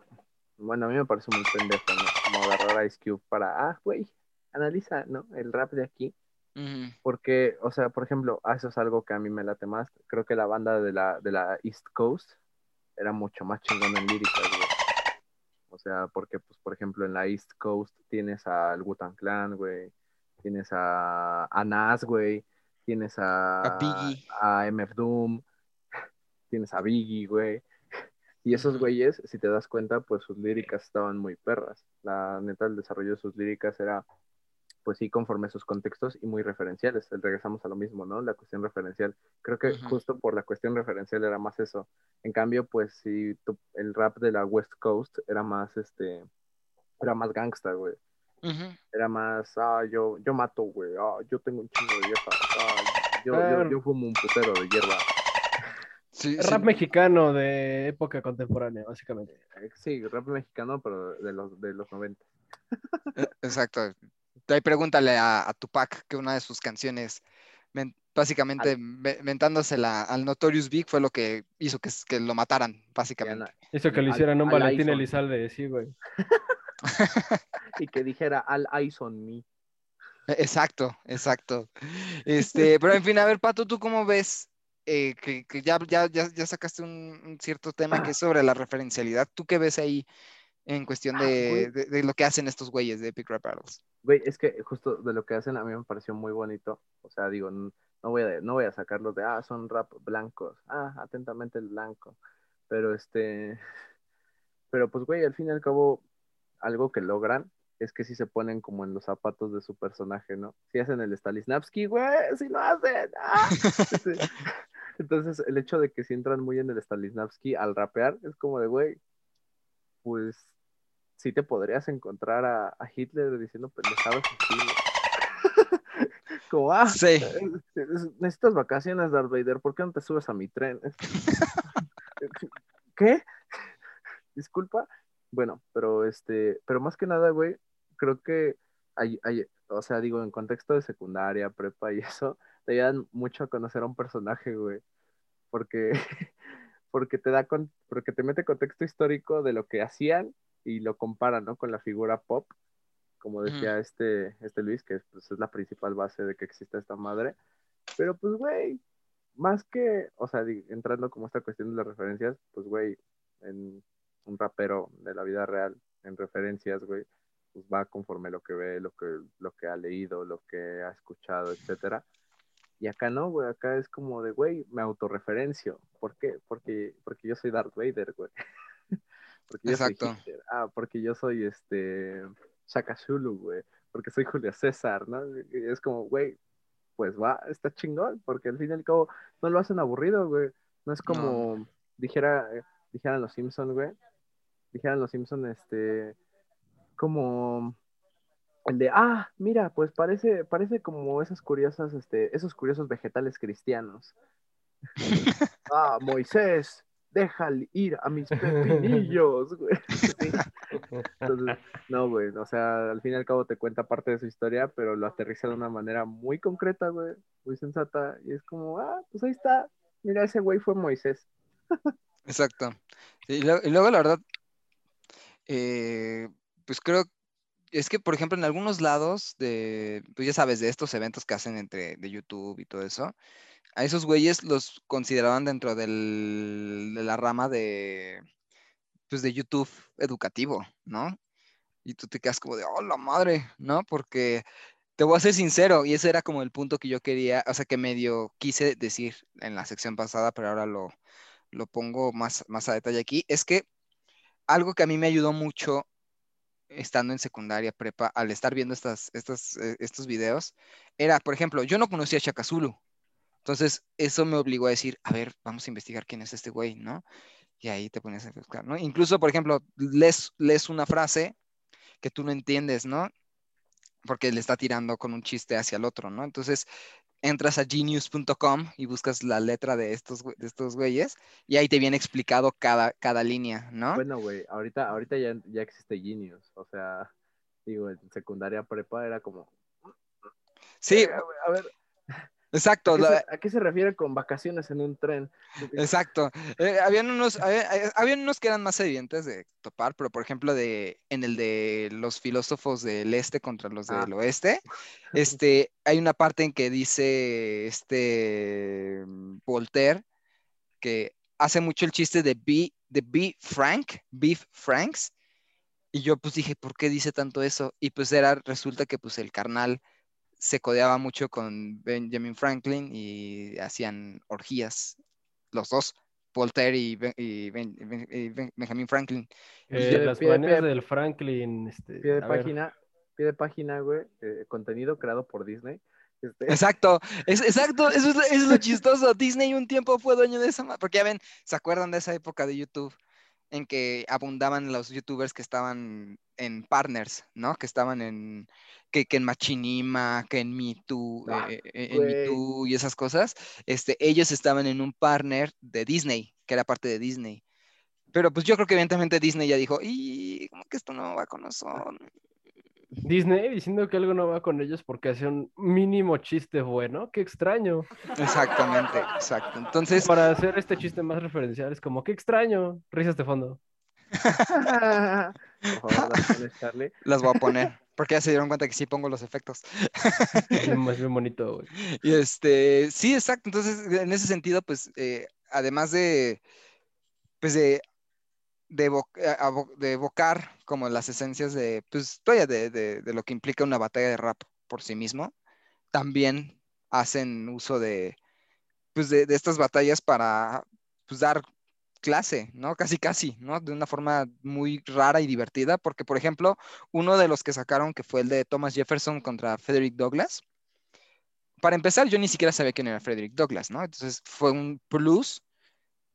bueno, a mí me parece muy pendejo, ¿no? Como agarrar a Ice Cube para, ah, güey, analiza, ¿no? El rap de aquí. Porque, o sea, por ejemplo, ah, eso es algo que a mí me late más. Creo que la banda de la, de la East Coast era mucho más chingona en líricas, güey. O sea, porque, pues, por ejemplo, en la East Coast tienes al Wu-Tang Clan, güey. Tienes a, a Nas, güey. Tienes a, A Biggie. a MF Doom. *laughs* Tienes a Biggie, güey. Y esos güeyes, si te das cuenta, pues sus líricas estaban muy perras. La neta, el desarrollo de sus líricas era pues sí, conforme a sus contextos y muy referenciales. Regresamos a lo mismo, ¿no? La cuestión referencial. Creo que justo por la cuestión referencial era más eso. En cambio, pues sí, tu- el rap de la West Coast era más, este, era más gangsta, güey. Era más, ah, yo, yo mato, güey, ah, yo tengo un chingo de viejas, ah, yo, yo, yo fumo un putero de hierba. Sí, sí. Rap mexicano de época contemporánea, básicamente. Eh, Sí, rap mexicano, pero de los, de los 90. Eh, Exacto. Ahí pregúntale a, a Tupac que una de sus canciones, men- básicamente me- mentándosela al Notorious Big, fue lo que hizo que, que lo mataran, básicamente. Hizo que le Al- hicieran un al Valentín iPhone. Elizalde, sí, güey. *laughs* Y que dijera All Eyes on Me. Exacto, exacto. Este, pero en fin, a ver, Pato, ¿tú cómo ves eh, que, que ya, ya, ya, ya sacaste un, un cierto tema que es sobre la referencialidad? ¿Tú qué ves ahí en cuestión Ah, de, de- de lo que hacen estos güeyes de Epic Rap Battles? Güey, es que justo de lo que hacen a mí me pareció muy bonito. O sea, digo, no voy a, no voy a sacarlos de, ah, son rap blancos. Ah, atentamente el blanco. Pero este, *laughs* pero pues, güey, al fin y al cabo, algo que logran es que si se ponen como en los zapatos de su personaje, ¿no? Si hacen el Stanislavski, güey, si lo hacen. ¡ah! *laughs* Entonces, el hecho de que si entran muy en el Stanislavski al rapear, es como de, güey, pues sí te podrías encontrar a, a Hitler diciendo pendejadas así. *laughs* Como, ah, Sí. necesitas vacaciones, Darth Vader, ¿por qué no te subes a mi tren? *laughs* ¿Qué? Disculpa. Bueno, pero este, pero más que nada, güey, creo que hay, hay, o sea, digo, en contexto de secundaria, prepa y eso, te ayudan mucho a conocer a un personaje, güey. Porque, *laughs* porque te da con, porque te mete contexto histórico de lo que hacían y lo comparan, ¿no? Con la figura pop, como decía este, este Luis, que pues, es la principal base de que exista esta madre. Pero pues, güey, más que, o sea, entrando como esta cuestión de las referencias, pues, güey, en un rapero de la vida real, en referencias, güey, pues va conforme lo que ve, lo que, lo que ha leído, lo que ha escuchado, etcétera. Y acá no, güey, acá es como de, güey, me autorreferencio. ¿Por qué? Porque, porque yo soy Darth Vader, güey. *laughs* porque yo soy Exacto. Hitler. Ah, porque yo soy este Shaka Zulu, güey. Porque soy Julio César, ¿no? Y es como, güey, pues va, está chingón, porque al fin y al cabo no lo hacen aburrido, güey. No es como dijera, eh, dijeran los Simpson, güey. Dijeran los Simpson, este, como el de, ah, mira, pues parece, parece como esas curiosas, este, esos curiosos vegetales cristianos. ah, Moisés, déjale ir a mis pepinillos, güey. *laughs* Entonces, no, güey, o sea, al fin y al cabo te cuenta parte de su historia, pero lo aterriza de una manera muy concreta, güey, muy sensata, y es como, ah, pues ahí está, mira, ese güey fue Moisés. Exacto. Y luego, la verdad, eh, pues creo, es que, por ejemplo, en algunos lados de, pues ya sabes, de estos eventos que hacen entre de YouTube y todo eso, a esos güeyes los consideraban dentro del, de la rama de, pues de YouTube educativo, ¿no? Y tú te quedas como de, oh, la madre, ¿no? Porque te voy a ser sincero, y ese era como el punto que yo quería, o sea, que medio quise decir en la sección pasada, pero ahora lo, lo pongo más, más a detalle aquí, es que algo que a mí me ayudó mucho estando en secundaria, prepa, al estar viendo estas, eh, estos videos, era, por ejemplo, yo no conocía a Shaka Zulu. Entonces, eso me obligó a decir, a ver, vamos a investigar quién es este güey, ¿no? Y ahí te pones a buscar, ¿no? Incluso, por ejemplo, lees, lees una frase que tú no entiendes, ¿no? Porque le está tirando con un chiste hacia el otro, ¿no? Entonces, entras a genius.com y buscas la letra de estos, de estos güeyes y ahí te viene explicado cada, cada línea, ¿no? Bueno, güey, ahorita, ahorita ya, ya existe Genius, o sea, digo, en secundaria prepa era como, Sí, "Eh, a ver, exacto. ¿a qué, la- se, a qué se refiere con vacaciones en un tren? Exacto. Eh, habían unos, había- eh, habían unos que eran más evidentes de topar, pero por ejemplo de, en el de los filósofos del este contra los Ah. del oeste, *laughs* este, hay una parte en que dice este Voltaire que hace mucho el chiste de be, de be frank, beef franks, y yo pues dije, ¿por qué dice tanto eso? Y pues era, resulta que pues el carnal se codeaba mucho con Benjamin Franklin y hacían orgías, los dos, Voltaire y, Ben- y Ben- Ben- y Ben- Benjamin Franklin. Eh, Pie de- las pie del Franklin. Este, Pie de ver, página, pie de página, güey, eh, contenido creado por Disney. Este, Exacto, es, exacto, eso es, eso es lo *laughs* chistoso. Disney un tiempo fue dueño de esa, porque ya ven, ¿se acuerdan de esa época de YouTube? En que abundaban los youtubers que estaban en partners, ¿no? Que estaban en, que, que en Machinima, que en MeToo, Ah, eh, eh, en y esas cosas, este, ellos estaban en un partner de Disney, que era parte de Disney. Pero pues yo creo que evidentemente Disney ya dijo, y como que esto no va con nosotros. Disney diciendo que algo no va con ellos porque hace un mínimo chiste bueno. Qué extraño. Exactamente, exacto. Entonces, Para hacer este chiste más referencial, es como, qué extraño. Risas de fondo. *laughs* Por favor, las pones, Charlie. las voy a poner, porque ya se dieron cuenta que sí pongo los efectos. *laughs* Es bien bonito, güey. Y este, sí, exacto. Entonces, en ese sentido, pues, eh, además de, pues, de, de, evo- eh, de evocar como las esencias de, pues, de, de- lo que implica una batalla de rap por sí mismo, también hacen uso de, pues, de estas batallas para, pues, dar clase, ¿no? Casi, casi, ¿no? De una forma muy rara y divertida, porque, por ejemplo, uno de los que sacaron, que fue el de Thomas Jefferson contra Frederick Douglass, para empezar, yo ni siquiera sabía quién era Frederick Douglass, ¿no? Entonces fue un plus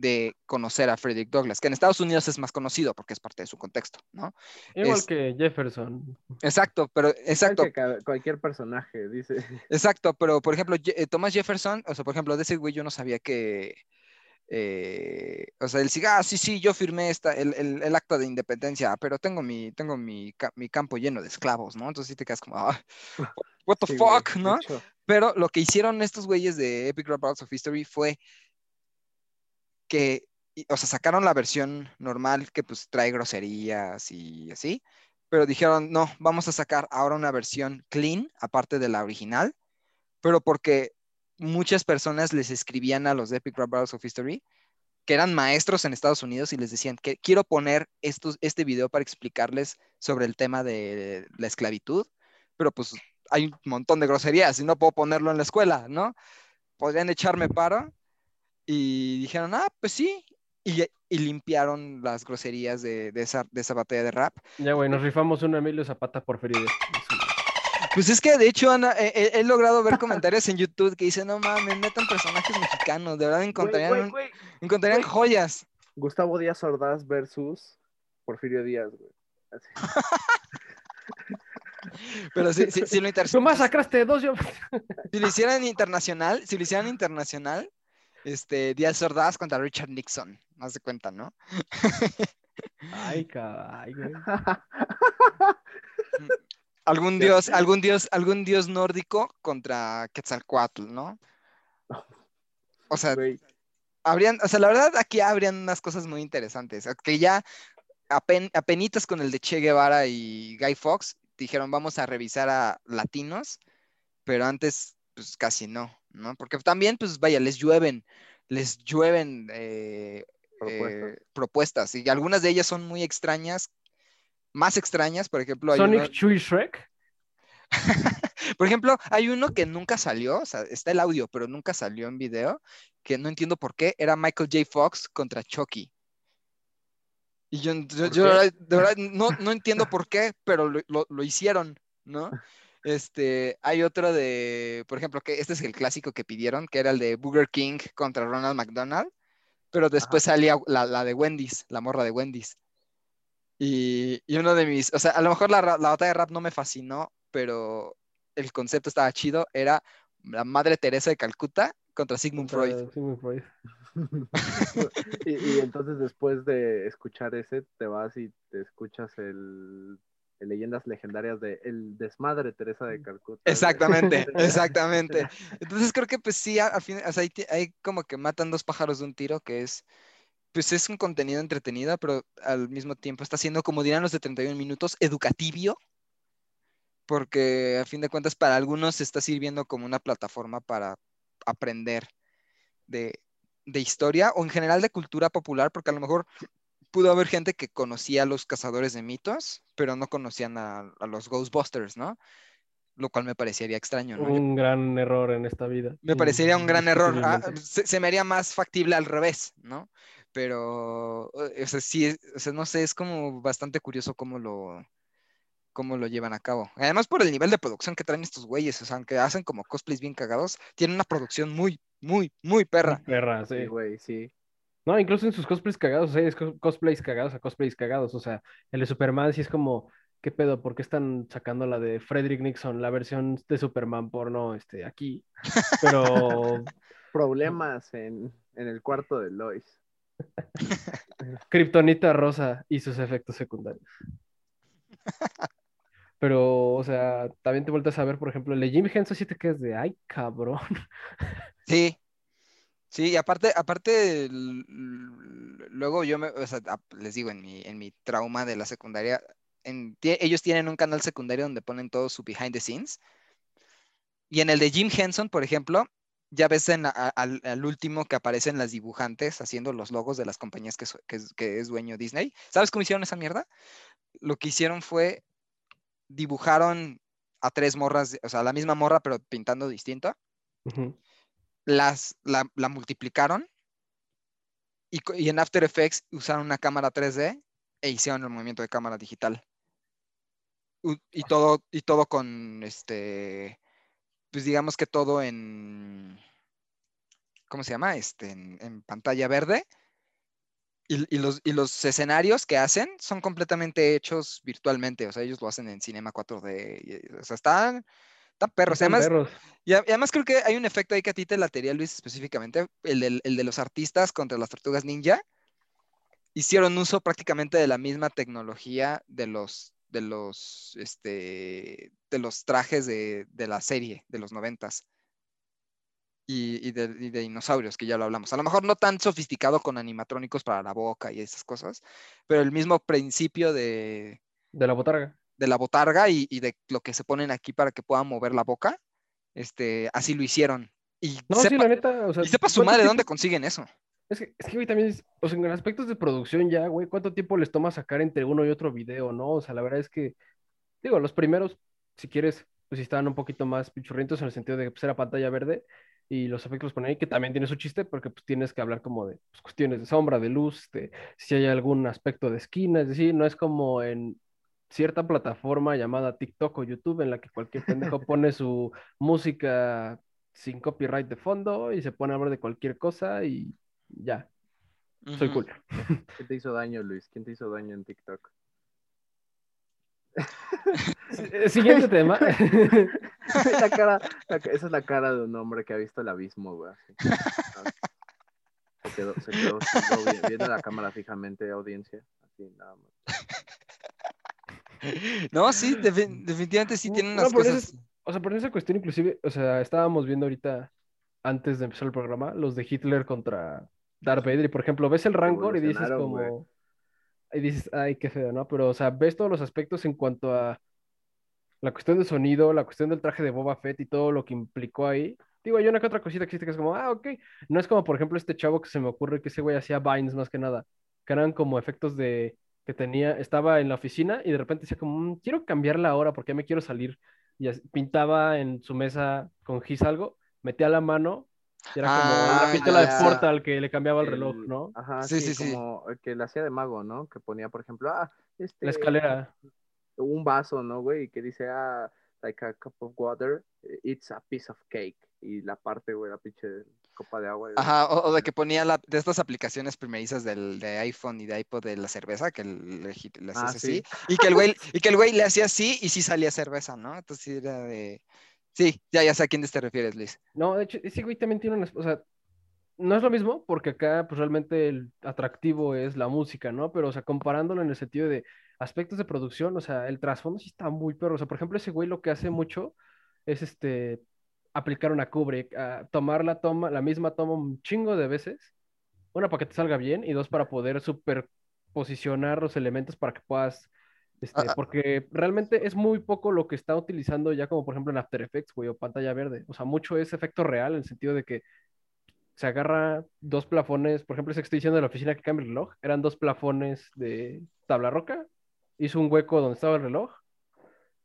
de conocer a Frederick Douglass, que en Estados Unidos es más conocido porque es parte de su contexto, ¿no? Igual Es- que Jefferson. Exacto, pero exacto, Que cualquier personaje, dice. exacto, pero por ejemplo, Je- eh, Thomas Jefferson, o sea, por ejemplo, de ese güey yo no sabía que, eh, o sea, él sigue, ah, sí, sí, yo firmé esta, el, el- el acta de independencia, pero tengo mi, tengo mi, mi campo lleno de esclavos, ¿no? Entonces sí te quedas como, ah, what the Sí, güey, fuck, de ¿no? Pero lo que hicieron estos güeyes de Epic Rap of History fue que, o sea, sacaron la versión normal que pues trae groserías y así, pero dijeron, no, vamos a sacar ahora una versión clean, aparte de la original, pero porque muchas personas les escribían a los de Epic Rap Battles of History que eran maestros en Estados Unidos y les decían que quiero poner estos, este video para explicarles sobre el tema de la esclavitud, pero pues hay un montón de groserías y no puedo ponerlo en la escuela, ¿no? Podrían echarme paro y dijeron, ah, pues sí, y, y limpiaron las groserías de, de esa, de esa batalla de rap. Ya, güey, nos rifamos un Emilio Zapata por Feria. Pues es que de hecho Ana, he, he- he logrado ver comentarios en YouTube que dicen, no mames, metan personajes mexicanos, de verdad encontrarían, güey, un- güey, encontrarían güey. joyas. Gustavo Díaz Ordaz versus Porfirio Díaz, güey. Así. *laughs* Pero si, si- si lo *laughs* inter- Tú masacraste dos, yo. si lo hicieran internacional, si lo hicieran internacional, este, Díaz Ordaz contra Richard Nixon, haz de cuenta, ¿no? *laughs* Ay, caray, güey. Algún dios, algún dios, algún dios nórdico contra Quetzalcoatl, ¿no? O sea, Güey, habrían, o sea, la verdad aquí habrían unas cosas muy interesantes, que ya apen, apenitas con el de Che Guevara y Guy Fawkes dijeron vamos a revisar a latinos, pero antes pues casi no, ¿no? Porque también pues vaya, les llueven, les llueven eh, Propuestas. eh, propuestas y algunas de ellas son muy extrañas, más extrañas, por ejemplo, hay uno- Sonic Chewy Shrek. *laughs* por ejemplo, hay uno que nunca salió, o sea, está el audio, pero nunca salió en video, que no entiendo por qué, era Michael J. Fox contra Chucky. Y yo, yo- ¿Por yo qué? de verdad- de verdad no, no entiendo por qué, pero lo, lo- lo hicieron, ¿no? *laughs* Este, hay otro de, por ejemplo, que este es el clásico que pidieron, que era el de Burger King contra Ronald McDonald, pero después salía la, la de Wendy's, la morra de Wendy's. Y, y uno de mis, o sea, a lo mejor la, la batalla de rap no me fascinó, pero el concepto estaba chido, era la Madre Teresa de Calcuta contra Sigmund Freud. Sigmund Freud. *laughs* y, y entonces después de escuchar ese, te vas y te escuchas el Leyendas Legendarias de El Desmadre Teresa de Calcuta. güey. Exactamente, *laughs* exactamente. Entonces creo que pues sí, a- al fin, o sea, ti- ahí como que matan dos pájaros de un tiro, que es, pues es un contenido entretenido, pero al mismo tiempo está siendo, como dirán los de 31 minutos, educativo, porque a fin de cuentas para algunos está sirviendo como una plataforma para aprender de, de historia o en general de cultura popular, porque a lo mejor pudo haber gente que conocía a los cazadores de mitos, pero no conocían a, a los Ghostbusters, ¿no? Lo cual me parecería extraño, ¿no? Yo- Un gran error en esta vida. me parecería un *laughs* gran error. Ah, se, se me haría más factible al revés, ¿no? Pero, o sea, sí, o sea, no sé, es como bastante curioso cómo lo, cómo lo llevan a cabo. Además, por el nivel de producción que traen estos güeyes, o sea, aunque hacen como cosplays bien cagados, tienen una producción muy, muy, muy perra. Perra, Sí, sí. güey, sí. No, incluso en sus cosplays cagados, o sea, es cos- cosplays cagados a cosplays cagados. O sea, el de Superman sí es como, ¿qué pedo? ¿Por qué están sacando la de Frederick Nixon, la versión de Superman porno, este, aquí? Pero *laughs* Problemas en, en el cuarto de Lois. *laughs* Kryptonita rosa y sus efectos secundarios. *laughs* Pero, o sea, también te vuelves a ver, por ejemplo, el de Jim Henson sí te quedas de, ay, cabrón. Sí, sí, y aparte, aparte, luego yo me, les digo, en mi, en mi trauma de la secundaria, ellos tienen un canal secundario donde ponen todo su behind the scenes. Y en el de Jim Henson, por ejemplo, ya ves en a- al, último que aparecen las dibujantes haciendo los logos de las compañías que, es, dueño Disney. ¿Sabes cómo hicieron esa mierda? Lo que hicieron fue dibujaron a tres morras, o sea, la misma morra, pero pintando distinto. Las, la, la multiplicaron y, y en After Effects usaron una cámara 3D e hicieron el movimiento de cámara digital. U- Y todo, y todo con este, pues digamos que todo en, ¿cómo se llama? Este, en, en pantalla verde. Y, y los, y los escenarios que hacen son completamente hechos virtualmente, o sea, ellos lo hacen en Cinema 4D, y- o sea, están, perros. Están Además, perros. y, además creo que hay un efecto ahí que a ti te latería, Luis, específicamente, el, del- el de los artistas contra las tortugas ninja. Hicieron uso prácticamente de la misma tecnología de los, de los, este, de los trajes de, de la serie de los noventas. Y, y de, y de dinosaurios, que ya lo hablamos. A lo mejor no tan sofisticado con animatrónicos para la boca y esas cosas, pero el mismo principio de, De la botarga. De la botarga y, y de lo que se ponen aquí para que puedan mover la boca, este, así lo hicieron. Y No, sí, sepa, la neta, o sea, y sepa su ¿cuánto madre tiempo- dónde consiguen eso. Es que, es que, güey, también, es- o sea, en aspectos de producción ya, güey, ¿cuánto tiempo les toma sacar entre uno y otro video, no? O sea, la verdad es que, digo, los primeros, si quieres, pues sí estaban un poquito más pichurrientos en el sentido de que pues, era pantalla verde y los efectos los ponen ahí, que también tiene su chiste, porque pues tienes que hablar como de pues, cuestiones de sombra, de luz, de si hay algún aspecto de esquina, es decir, no es como en cierta plataforma llamada TikTok o YouTube en la que cualquier pendejo *laughs* pone su música sin copyright de fondo y se pone a hablar de cualquier cosa y ya, soy cool. *laughs* ¿Quién te hizo daño, Luis? ¿Quién te hizo daño en TikTok? *laughs* Eh, Siguiente tema. La cara, la ca- esa es la cara de un hombre que ha visto el abismo, güey. Se quedó, se quedó, se quedó vi- viendo la cámara fijamente, audiencia. Así, nada más. *laughs* No, sí, defi- definitivamente sí tienen unas cosas. es- o sea, por esa cuestión inclusive, o sea, estábamos viendo ahorita, antes de empezar el programa, los de Hitler contra Darth Vader, y por ejemplo, ves el Rancor y dices como, y dices, ay, qué feo, ¿no? Pero, o sea, ves todos los aspectos en cuanto a la cuestión del sonido, la cuestión del traje de Boba Fett y todo lo que implicó ahí. Digo, hay una que otra cosita que existe que es como, ah, ok. No es como, por ejemplo, este chavo que se me ocurre que ese güey hacía Vines más que nada, que eran como efectos de que tenía, estaba en la oficina y de repente decía como, "Mm, quiero cambiar la hora porque me quiero salir. Y así- pintaba en su mesa con gis algo, metía la mano y era como Ah, la pistola ya. de Portal que le cambiaba el El- reloj, ¿no? Ajá, Sí, sí, sí, sí. como el que le hacía de mago, ¿no? Que ponía, por ejemplo, ah, este, La escalera. un vaso, ¿no, güey? Y que dice, ah, like a cup of water, it's a piece of cake. Y la parte, güey, la pinche copa de agua. y- Ajá, o, o de que ponía la, de estas aplicaciones primerizas del, de iPhone y de iPod de la cerveza, que le, le hacías Ah, así, sí. y que el güey, *laughs* y que el güey le hacía así y sí salía cerveza, ¿no? Entonces era de. Sí, ya, ya sé a quién te refieres, Luis. No, de hecho, ese güey también tiene unas, o sea, no es lo mismo porque acá pues realmente el atractivo es la música, ¿no? Pero, o sea, comparándolo en el sentido de aspectos de producción, o sea, el trasfondo sí está muy perro, o sea, por ejemplo, ese güey lo que hace mucho es este, aplicar una Kubrick, a tomar la toma, la misma toma un chingo de veces, una para que te salga bien y dos para poder superposicionar los elementos para que puedas este, Ah, ah. porque realmente es muy poco lo que está utilizando ya como por ejemplo en After Effects, güey, o pantalla verde. O sea, mucho es efecto real en el sentido de que se agarra dos plafones, por ejemplo, ese que estoy diciendo de la oficina que cambia el reloj, eran dos plafones de tabla roca, hizo un hueco donde estaba el reloj,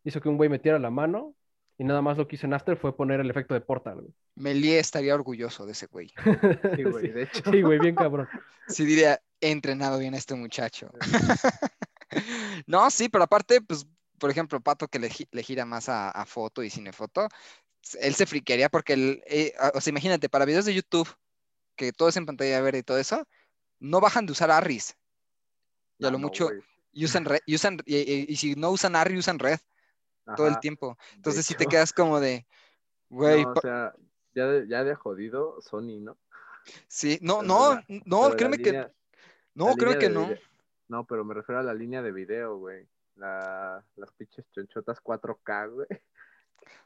hizo que un güey metiera la mano y nada más lo que hizo en After fue poner el efecto de Portal, güey. Melie estaría orgulloso de ese güey. *laughs* Sí, güey, Sí, de hecho. sí, güey, bien cabrón. Sí diría, he entrenado bien a este muchacho. *laughs* No, sí, pero aparte, pues, por ejemplo, Pato que le, le gira más a, a foto y cinefoto, él se friquearía porque, él, eh, o sea, imagínate, para videos de YouTube, que todo es en pantalla verde y todo eso, no bajan de usar Arris. Y a Ah, lo no, mucho, güey. y usan red, y, usan, y, y- y si no usan Arri, usan red todo el tiempo. Entonces sí te quedas como de, güey, No, o sea, ya de, ya de jodido Sony, ¿no? sí, no, pero no, la- no, créeme que, no, línea que no. No, pero me refiero a la línea de video, güey. La, las pinches chonchotas 4K, güey.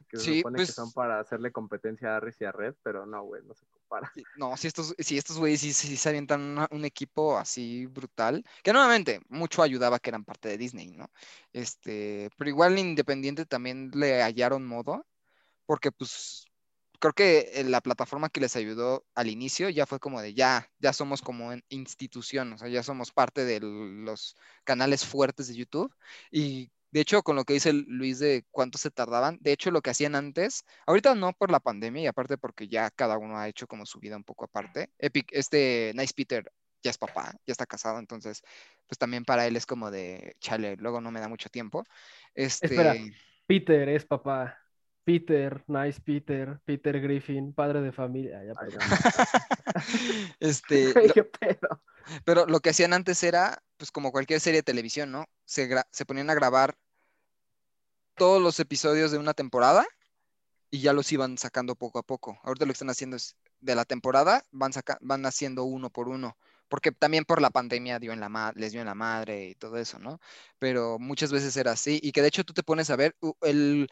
Que se Sí, supone que pues- son para hacerle competencia a Arris y a Red, pero no, güey, no se compara. No, si estos, si estos güeyes sí, sí se avientan una- un equipo así brutal, que nuevamente mucho ayudaba que eran parte de Disney, ¿no? Este, pero igual Independiente también le hallaron modo, porque pues creo que eh, la plataforma que les ayudó al inicio ya fue como de ya, ya somos como en institución, o sea, ya somos parte de los canales fuertes de YouTube y de hecho, con lo que dice Luis de cuánto se tardaban, de hecho, lo que hacían antes, ahorita no por la pandemia y aparte porque ya cada uno ha hecho como su vida un poco aparte. Epic, este Nice Peter ya es papá, ya está casado, entonces, pues también para él es como de, chale, luego no me da mucho tiempo. Este, Espera. Peter es papá. Peter, nice Peter, Peter Griffin, padre de familia. Ya, perdón. *laughs* este, *laughs* qué pedo. Pero lo que hacían antes era, pues como cualquier serie de televisión, ¿no? Se ponían a grabar todos los episodios de una temporada y ya los iban sacando poco a poco. Ahorita lo que están haciendo es de la temporada, van, van haciendo uno por uno, porque también por la pandemia dio en la les dio en la madre y todo eso, ¿no? Pero muchas veces era así y que de hecho tú te pones a ver, el,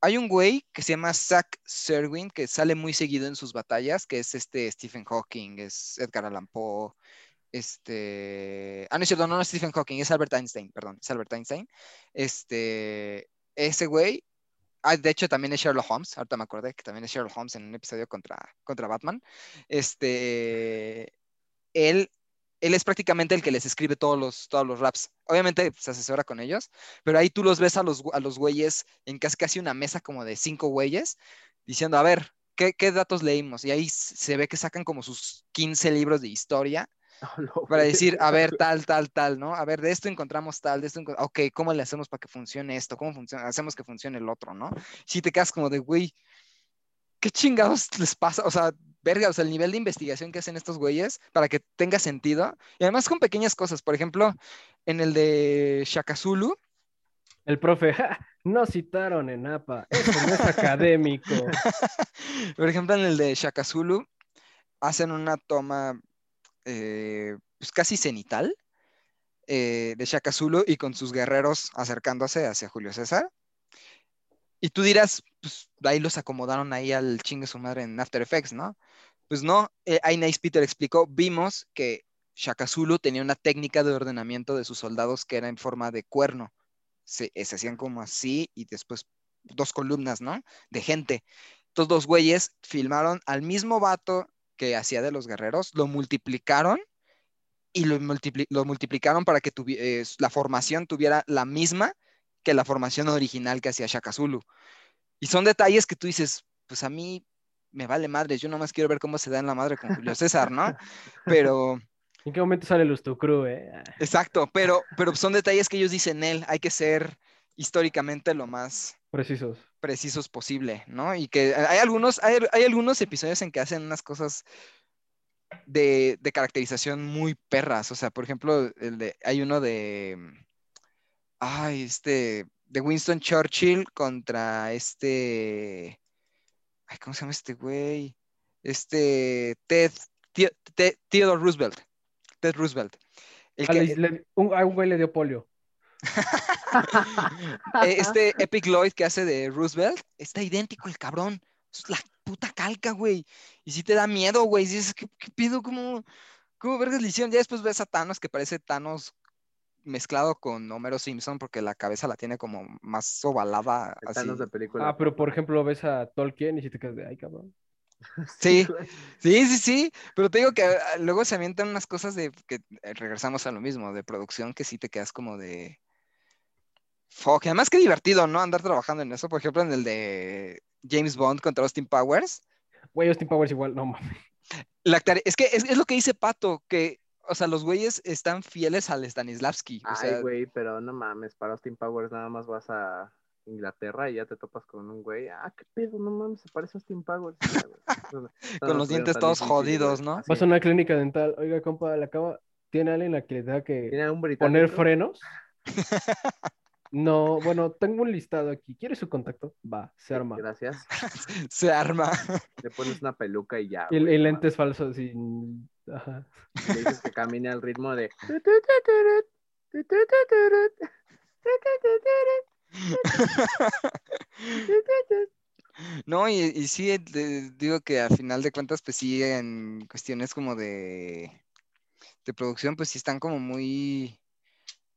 hay un güey que se llama Zack Serwin que sale muy seguido en sus batallas, que es este Stephen Hawking, es Edgar Allan Poe, este, ah, no es cierto, no es Stephen Hawking, es Albert Einstein, perdón, es Albert Einstein. Este, ese güey, ah, de hecho también es Sherlock Holmes, ahorita me acordé que también es Sherlock Holmes en un episodio contra, contra Batman. Este, él, él es prácticamente el que les escribe todos los, todos los raps. Obviamente se asesora con ellos, pero ahí tú los ves a los, a los güeyes en casi, casi una mesa como de cinco güeyes diciendo, a ver, ¿qué, qué datos leímos? Y ahí se ve que sacan como sus 15 libros de historia *laughs* Para decir, a ver, tal, tal, tal, ¿no? A ver, de esto encontramos tal, de esto, enco- ok, ¿cómo le hacemos para que funcione esto? ¿Cómo funciona? hacemos que funcione el otro, ¿no? Si te quedas como de, güey, ¿qué chingados les pasa? O sea, verga, o sea, el nivel de investigación que hacen estos güeyes para que tenga sentido. Y además con pequeñas cosas, por ejemplo, en el de Shaka Zulu, El profe, "Ja, no citaron en APA, eso no es académico. *laughs* por ejemplo, en el de Shaka Zulu, hacen una toma eh, pues casi cenital eh, de Shaka Zulu y con sus guerreros acercándose hacia Julio César. Y tú dirás, pues ahí los acomodaron ahí al chingue su madre en After Effects, ¿no? Pues no, eh, ahí Nice Peter explicó, vimos que Shaka Zulu tenía una técnica de ordenamiento de sus soldados que era en forma de cuerno. Se, eh, se hacían como así y después dos columnas, ¿no? De gente. Estos dos güeyes filmaron al mismo vato que hacía de los guerreros, lo multiplicaron y lo, multipli- lo multiplicaron para que eh, la formación tuviera la misma que la formación original que hacía Shaka Zulu. Y son detalles que tú dices, pues a mí me vale madre, yo nomás quiero ver cómo se da en la madre con Julio César, ¿no? *laughs* Pero, ¿En qué momento sale Luz tu Crew, eh? Exacto, pero, pero son detalles que ellos dicen él, hay que ser históricamente lo más Precisos. Precisos posible, ¿no? Y que hay algunos, hay, hay algunos episodios en que hacen unas cosas de, de caracterización muy perras. O sea, por ejemplo, el de, hay uno de. Ay, este. De Winston Churchill contra este. Ay, ¿cómo se llama este güey? Este. Ted. Theo- Ted- Theodore Roosevelt. Ted Roosevelt. El que- a un güey le dio polio. Eh, este Epic Lloyd que hace de Roosevelt está idéntico el cabrón. Es la puta calca, güey. Y si te da miedo, güey. Dices, ¿qué, qué pido? ¿Cómo, cómo vergas le hicieron? Ya después ves a Thanos que parece Thanos mezclado con Homero Simpson porque la cabeza la tiene como más ovalada. El Así. Thanos de película. Ah, pero por ejemplo ves a Tolkien y si te quedas de, ay, cabrón. *laughs* Sí, sí, sí, sí. Pero te digo que ah, luego se avientan unas cosas de que eh, regresamos a lo mismo, de producción, que sí te quedas como de. Fuck, además qué divertido, ¿no? Andar trabajando en eso. Por ejemplo, en el de James Bond contra Austin Powers. Güey, Austin Powers igual, no mames. La es que es, es lo que dice Pato, que, o sea, los güeyes están fieles al Stanislavski. O Ay, güey, pero no mames, para Austin Powers nada más vas a Inglaterra y ya te topas con un güey, ah, qué pedo, no mames, se parece a Austin Powers. *laughs* Con los dientes todos jodidos, ¿no? Vas a una clínica dental, oiga, compa, le acaba, ¿tiene alguien a que le tenga que ¿Tiene un poner frenos? *laughs* No, bueno, tengo un listado aquí. ¿Quiere su contacto? Va, se arma. Gracias. Se arma. Le pones una peluca y ya. Y, güey, y no lentes falsos y... Ajá. Le dices que camine al ritmo de. No, y, y sí, eh, de- digo que al final de cuentas, pues sí, en cuestiones como de, de producción, pues sí están como muy,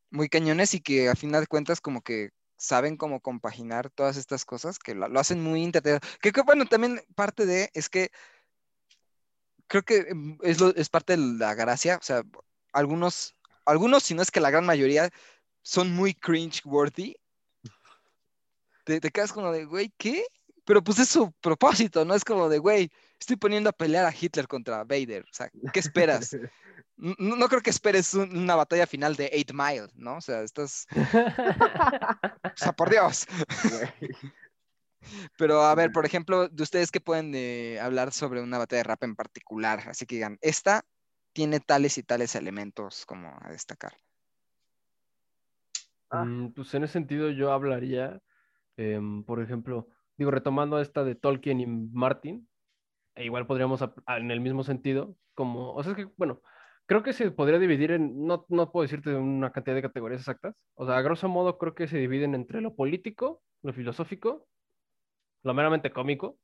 muy cañones y que a final de cuentas como que saben cómo compaginar todas estas cosas, que lo, lo hacen muy entretenido. Que, bueno, también parte de, es que creo que mm, es, es parte de la gracia, o sea, algunos, algunos, si no es que la gran mayoría, son muy cringe-worthy. Te, te quedas como de, güey, ¿qué? Pero pues es su propósito, ¿no? Es como de, güey, estoy poniendo a pelear a Hitler contra Vader. O sea, ¿qué esperas? *laughs* No, no creo que esperes un- una batalla final de Eight Mile, ¿no? O sea, estás... *laughs* O sea, por Dios. Pero a ver, por ejemplo, de ustedes que pueden eh, hablar sobre una batalla de rap en particular, así que digan, esta tiene tales y tales elementos como a destacar. Ah. Mm, pues en ese sentido yo hablaría, em, por ejemplo, digo, retomando esta de Tolkien y Martin, e igual podríamos en el mismo sentido, como, o sea, es que, bueno, creo que se podría dividir en, no, no puedo decirte una cantidad de categorías exactas, o sea, a grosso modo creo que se dividen entre lo político, lo filosófico, lo meramente cómico,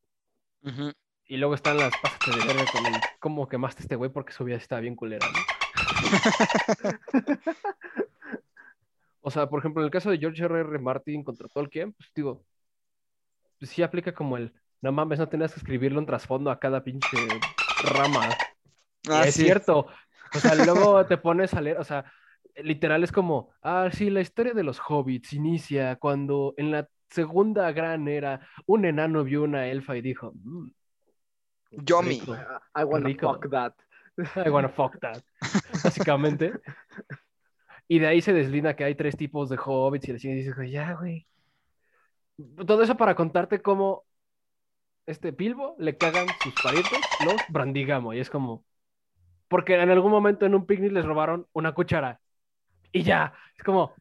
Ujú. y luego están las pásate de verga con el cómo quemaste este güey porque su vida estaba bien culera, ¿no? *laughs* O sea, por ejemplo, en el caso de George R. R. Martin contra Tolkien, pues digo, pues sí aplica como el, no mames, no tenías que escribirle un trasfondo a cada pinche rama. Ah, es sí. cierto. O sea, luego te pones a leer, o sea, literal es como, ah, sí, la historia de los hobbits inicia cuando en la segunda gran era un enano vio una elfa y dijo, "Mm, Yomi. rico, I wanna rico. fuck that. I wanna fuck that", básicamente. Y de ahí se deslinda que hay tres tipos de hobbits y dices, "Güey, ya, güey. Todo eso para contarte cómo este Bilbo le cagan sus parientes, los Brandigamo. Y es como, porque en algún momento en un picnic les robaron una cuchara. Y ya, es como,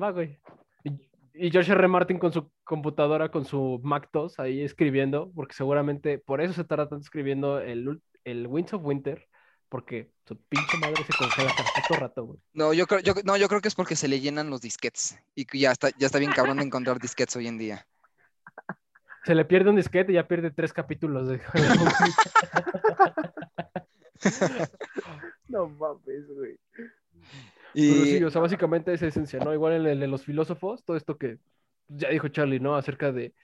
va, güey. Y, y George R. Martin con su computadora, con su Mac2 ahí escribiendo, porque seguramente por eso se tarda tanto escribiendo el, el Winds of Winter, porque su pinche madre se congela puto rato, güey. No, yo creo, yo, no, yo creo que es porque se le llenan los disquetes y ya está, ya está bien cabrón de encontrar disquetes hoy en día. Se le pierde un disquete y ya pierde tres capítulos de *laughs* *laughs* *laughs* No mames, güey. Pero sí, o sea, básicamente es esencia, ¿no? Igual en el de los filósofos, todo esto que ya dijo Charlie, ¿no? Acerca de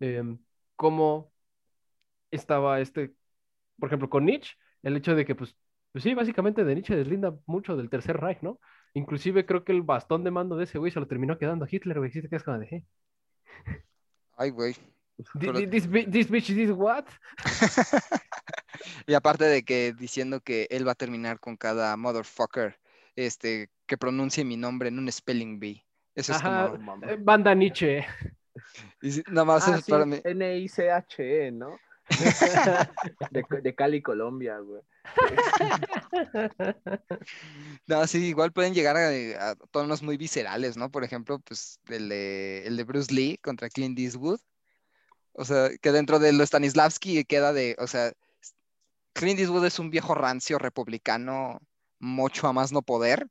em, cómo estaba este, por ejemplo, con Nietzsche, el hecho de que, pues, pues sí, básicamente de Nietzsche deslinda mucho del Tercer Reich, ¿no? Inclusive creo que el bastón de mando de ese güey se lo terminó quedando a Hitler, güey. Sí te quedas como de, "Eh, ay, güey. This, this bitch is what? *laughs* Y aparte de que diciendo que él va a terminar con cada motherfucker este, que pronuncie mi nombre en un spelling bee. Eso es Ajá, como. eh, banda Nietzsche. y nada más Ah, es sí, para mí. N-I-C-H-E, E, ¿no? *laughs* De, de Cali, Colombia, güey. No, sí, igual pueden llegar a, a tonos muy viscerales, ¿no? Por ejemplo, pues el de, el de Bruce Lee contra Clint Eastwood. O sea, que dentro de lo Stanislavski queda de, o sea, Clint Eastwood es un viejo rancio republicano, mucho a más no poder.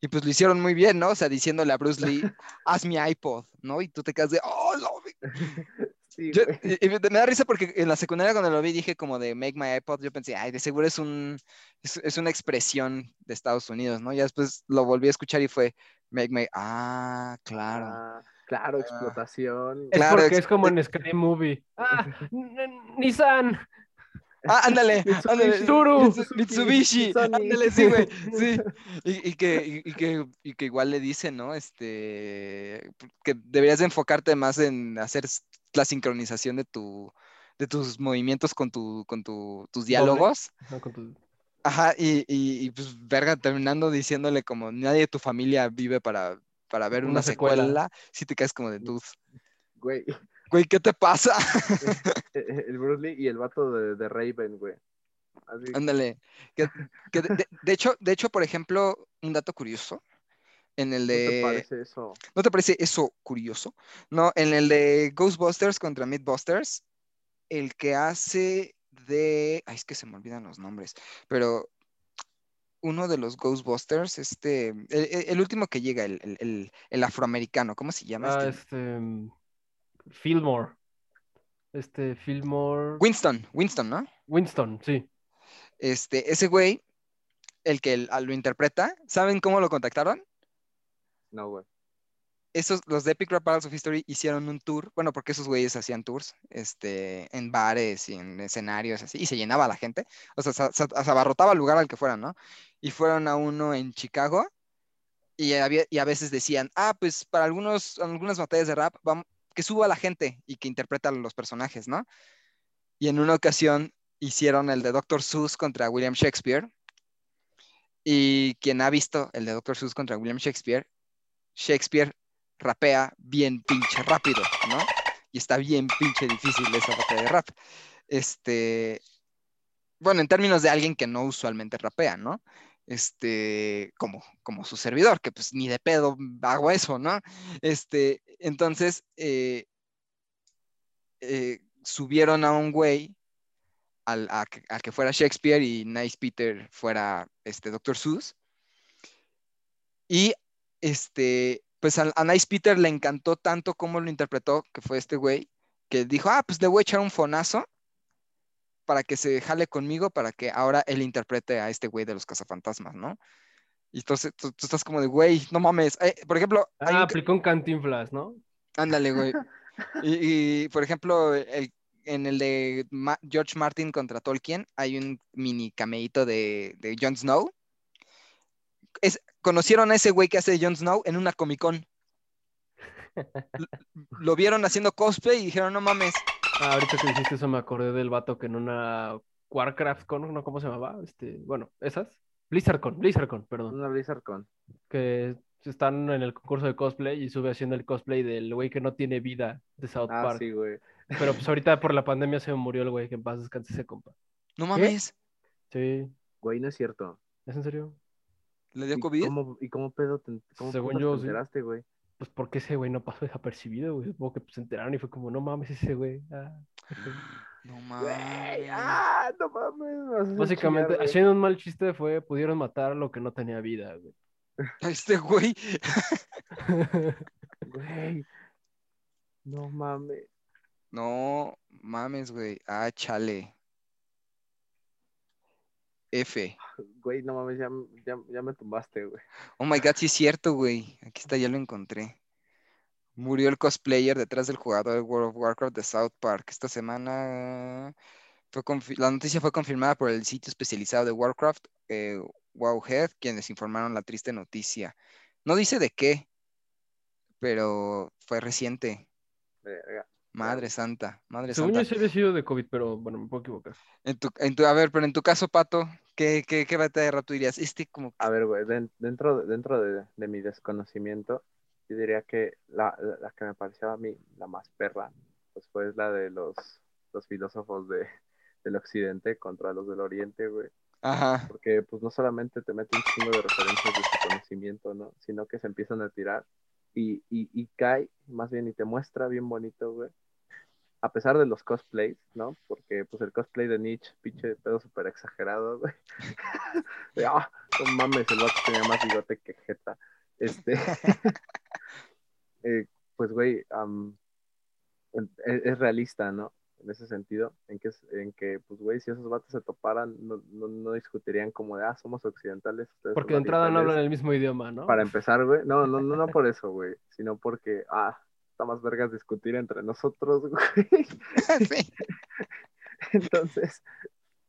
Y pues lo hicieron muy bien, ¿no? O sea, diciéndole a Bruce Lee, *laughs* haz mi iPod, ¿no? Y tú te quedas de, oh, lo vi". *laughs* Sí, Yo- y- y me da risa porque en la secundaria cuando lo vi dije como de Make My iPod, yo pensé, ay, de seguro es un es, es una expresión de Estados Unidos, ¿no? Ya después lo volví a escuchar y fue Make My, ah, claro. Ah, claro, explotación. Es Claro, porque ex- es como en Sky Movie. Ah, Nissan. Ah, ándale, *laughs* ándale. Mitsubishi, Sony. ándale, sí, güey, *laughs* sí. Y, y que, y, que, y que igual le dicen, ¿no? Este, que deberías de enfocarte más en hacer la sincronización de tu, de tus movimientos con tu, con tu, tus diálogos. No, con tu- Ajá, y, y, y, pues, verga, terminando diciéndole como nadie de tu familia vive para para ver una, Una secuela. secuela, si te quedas como de dude. Güey, Güey, ¿qué te pasa? *laughs* el Bruce Lee y el vato de, de Raven, güey. Así, Ándale. Que, que de, de- de hecho, de hecho, por ejemplo, un dato curioso. En el ¿no te de. parece eso? ¿No te parece eso curioso? No, en el de Ghostbusters contra Mythbusters, el que hace de. Ay, es que se me olvidan los nombres. Pero uno de los Ghostbusters, este. El, el- el último que llega, el, el- el- afroamericano, ¿cómo se llama? Ah, Este? este. mm, Fillmore. Este, Fillmore. Winston, Winston, ¿no? Winston, sí. Este, ese güey, el que lo interpreta, ¿saben cómo lo contactaron? No, güey. Esos, los de Epic Rap Battles of History hicieron un tour, bueno, porque esos güeyes hacían tours, este, en bares y en escenarios así, y se llenaba la gente, o sea, se, abarrotaba el lugar al que fueran, ¿no? Y fueron a uno en Chicago, y, a veces decían, ah, pues para algunos, algunas batallas de rap, vamos, que suba la gente y que interpreta los personajes, ¿no? Y en una ocasión hicieron el de Dr. Seuss contra William Shakespeare, y quien ha visto el de Dr. Seuss contra William Shakespeare, Shakespeare rapea bien pinche rápido, ¿no? Y está bien pinche difícil esa batalla de rap. Este, bueno, en términos de alguien que no usualmente rapea, ¿no? Este, como, como su servidor, que pues ni de pedo hago eso, ¿no? Este, entonces, eh, eh, subieron a un güey al, que fuera Shakespeare y Nice Peter fuera este Dr. Seuss. Y este, pues a, a Nice Peter le encantó tanto cómo lo interpretó, que fue este güey, que dijo, ah, pues le voy a echar un fonazo para que se jale conmigo, para que ahora él interprete a este güey de los cazafantasmas, ¿no? Y entonces tú, tú estás como de, güey, no mames. Eh, por ejemplo, Ah, un aplicó un cantinflas, ¿no? Ándale, güey. *laughs* Y, y, por ejemplo, el- en el de Ma- George Martin contra Tolkien hay un mini cameíto de, de Jon Snow. Es, conocieron a ese güey que hace Jon Snow en una Comic Con. *laughs* Lo vieron haciendo cosplay y dijeron, no mames. Ah, ahorita que dijiste eso me acordé del vato que en una Warcraft con, ¿no? ¿Cómo se llamaba? Este, bueno, esas. BlizzardCon, BlizzardCon, perdón. Una BlizzardCon. Que están en el concurso de cosplay y sube haciendo el cosplay del güey que no tiene vida de South Ah, Park. sí, güey. Pero pues ahorita por la pandemia se murió el güey, que en paz descanse ese compa. No mames. Sí, Güey, no es cierto. ¿es en serio? ¿Le dio ¿Y COVID? cómo, ¿Y cómo pedo te, cómo Según yo, te enteraste, güey? Pues porque ese güey no pasó desapercibido, güey. Supongo que pues, se enteraron y fue como, no mames, ese güey. Ah. *gasps* No Güey, mames. ah, no mames. a hacer Básicamente, chillar, haciendo un mal chiste fue, pudieron matar a lo que no tenía vida, güey. *laughs* Este güey. *laughs* *laughs* Güey. No mames. No mames, güey. Ah, chale. F. Güey, no mames, ya, ya, ya me tumbaste, güey. Oh my god, sí es cierto, güey. Aquí está, ya lo encontré. Murió el cosplayer detrás del jugador de World of Warcraft de South Park. Esta semana fue la noticia fue confirmada por el sitio especializado de Warcraft, eh, Wowhead, quienes informaron la triste noticia. No dice de qué, pero fue reciente. Verga. Madre santa, madre Según santa. yo sí había sido de COVID, pero bueno, me puedo equivocar. En tu, en tu- a ver, pero en tu caso, Pato, ¿qué, qué, qué batalla tú dirías? Este como... A ver, güey, den- dentro, de- dentro de, de mi desconocimiento, yo diría que la, la- la que me pareció a mí la más perra, pues fue la de los, los filósofos de, del occidente contra los del oriente, güey. Ajá. Porque pues no solamente te mete un chingo de referencias de su conocimiento, ¿no? Sino que se empiezan a tirar y, y, y cae, más bien, y te muestra bien bonito, güey. A pesar de los cosplays, ¿no? Porque pues el cosplay de Nietzsche, pinche pedo súper exagerado, güey. *laughs* Ah, no mames, el vato tenía más bigote que jeta. Este, *laughs* eh, pues, güey, en- es, es realista, ¿no? En ese sentido, en que, en que pues, güey, si esos vatos se toparan, no, no, no discutirían como de, ah, somos occidentales. Porque de entrada no orientales". hablan el mismo idioma, ¿no? Para empezar, güey. No, no, no, no por eso, güey. Sino porque, ah, está más vergas discutir entre nosotros, *laughs* güey. *laughs* Sí. Entonces,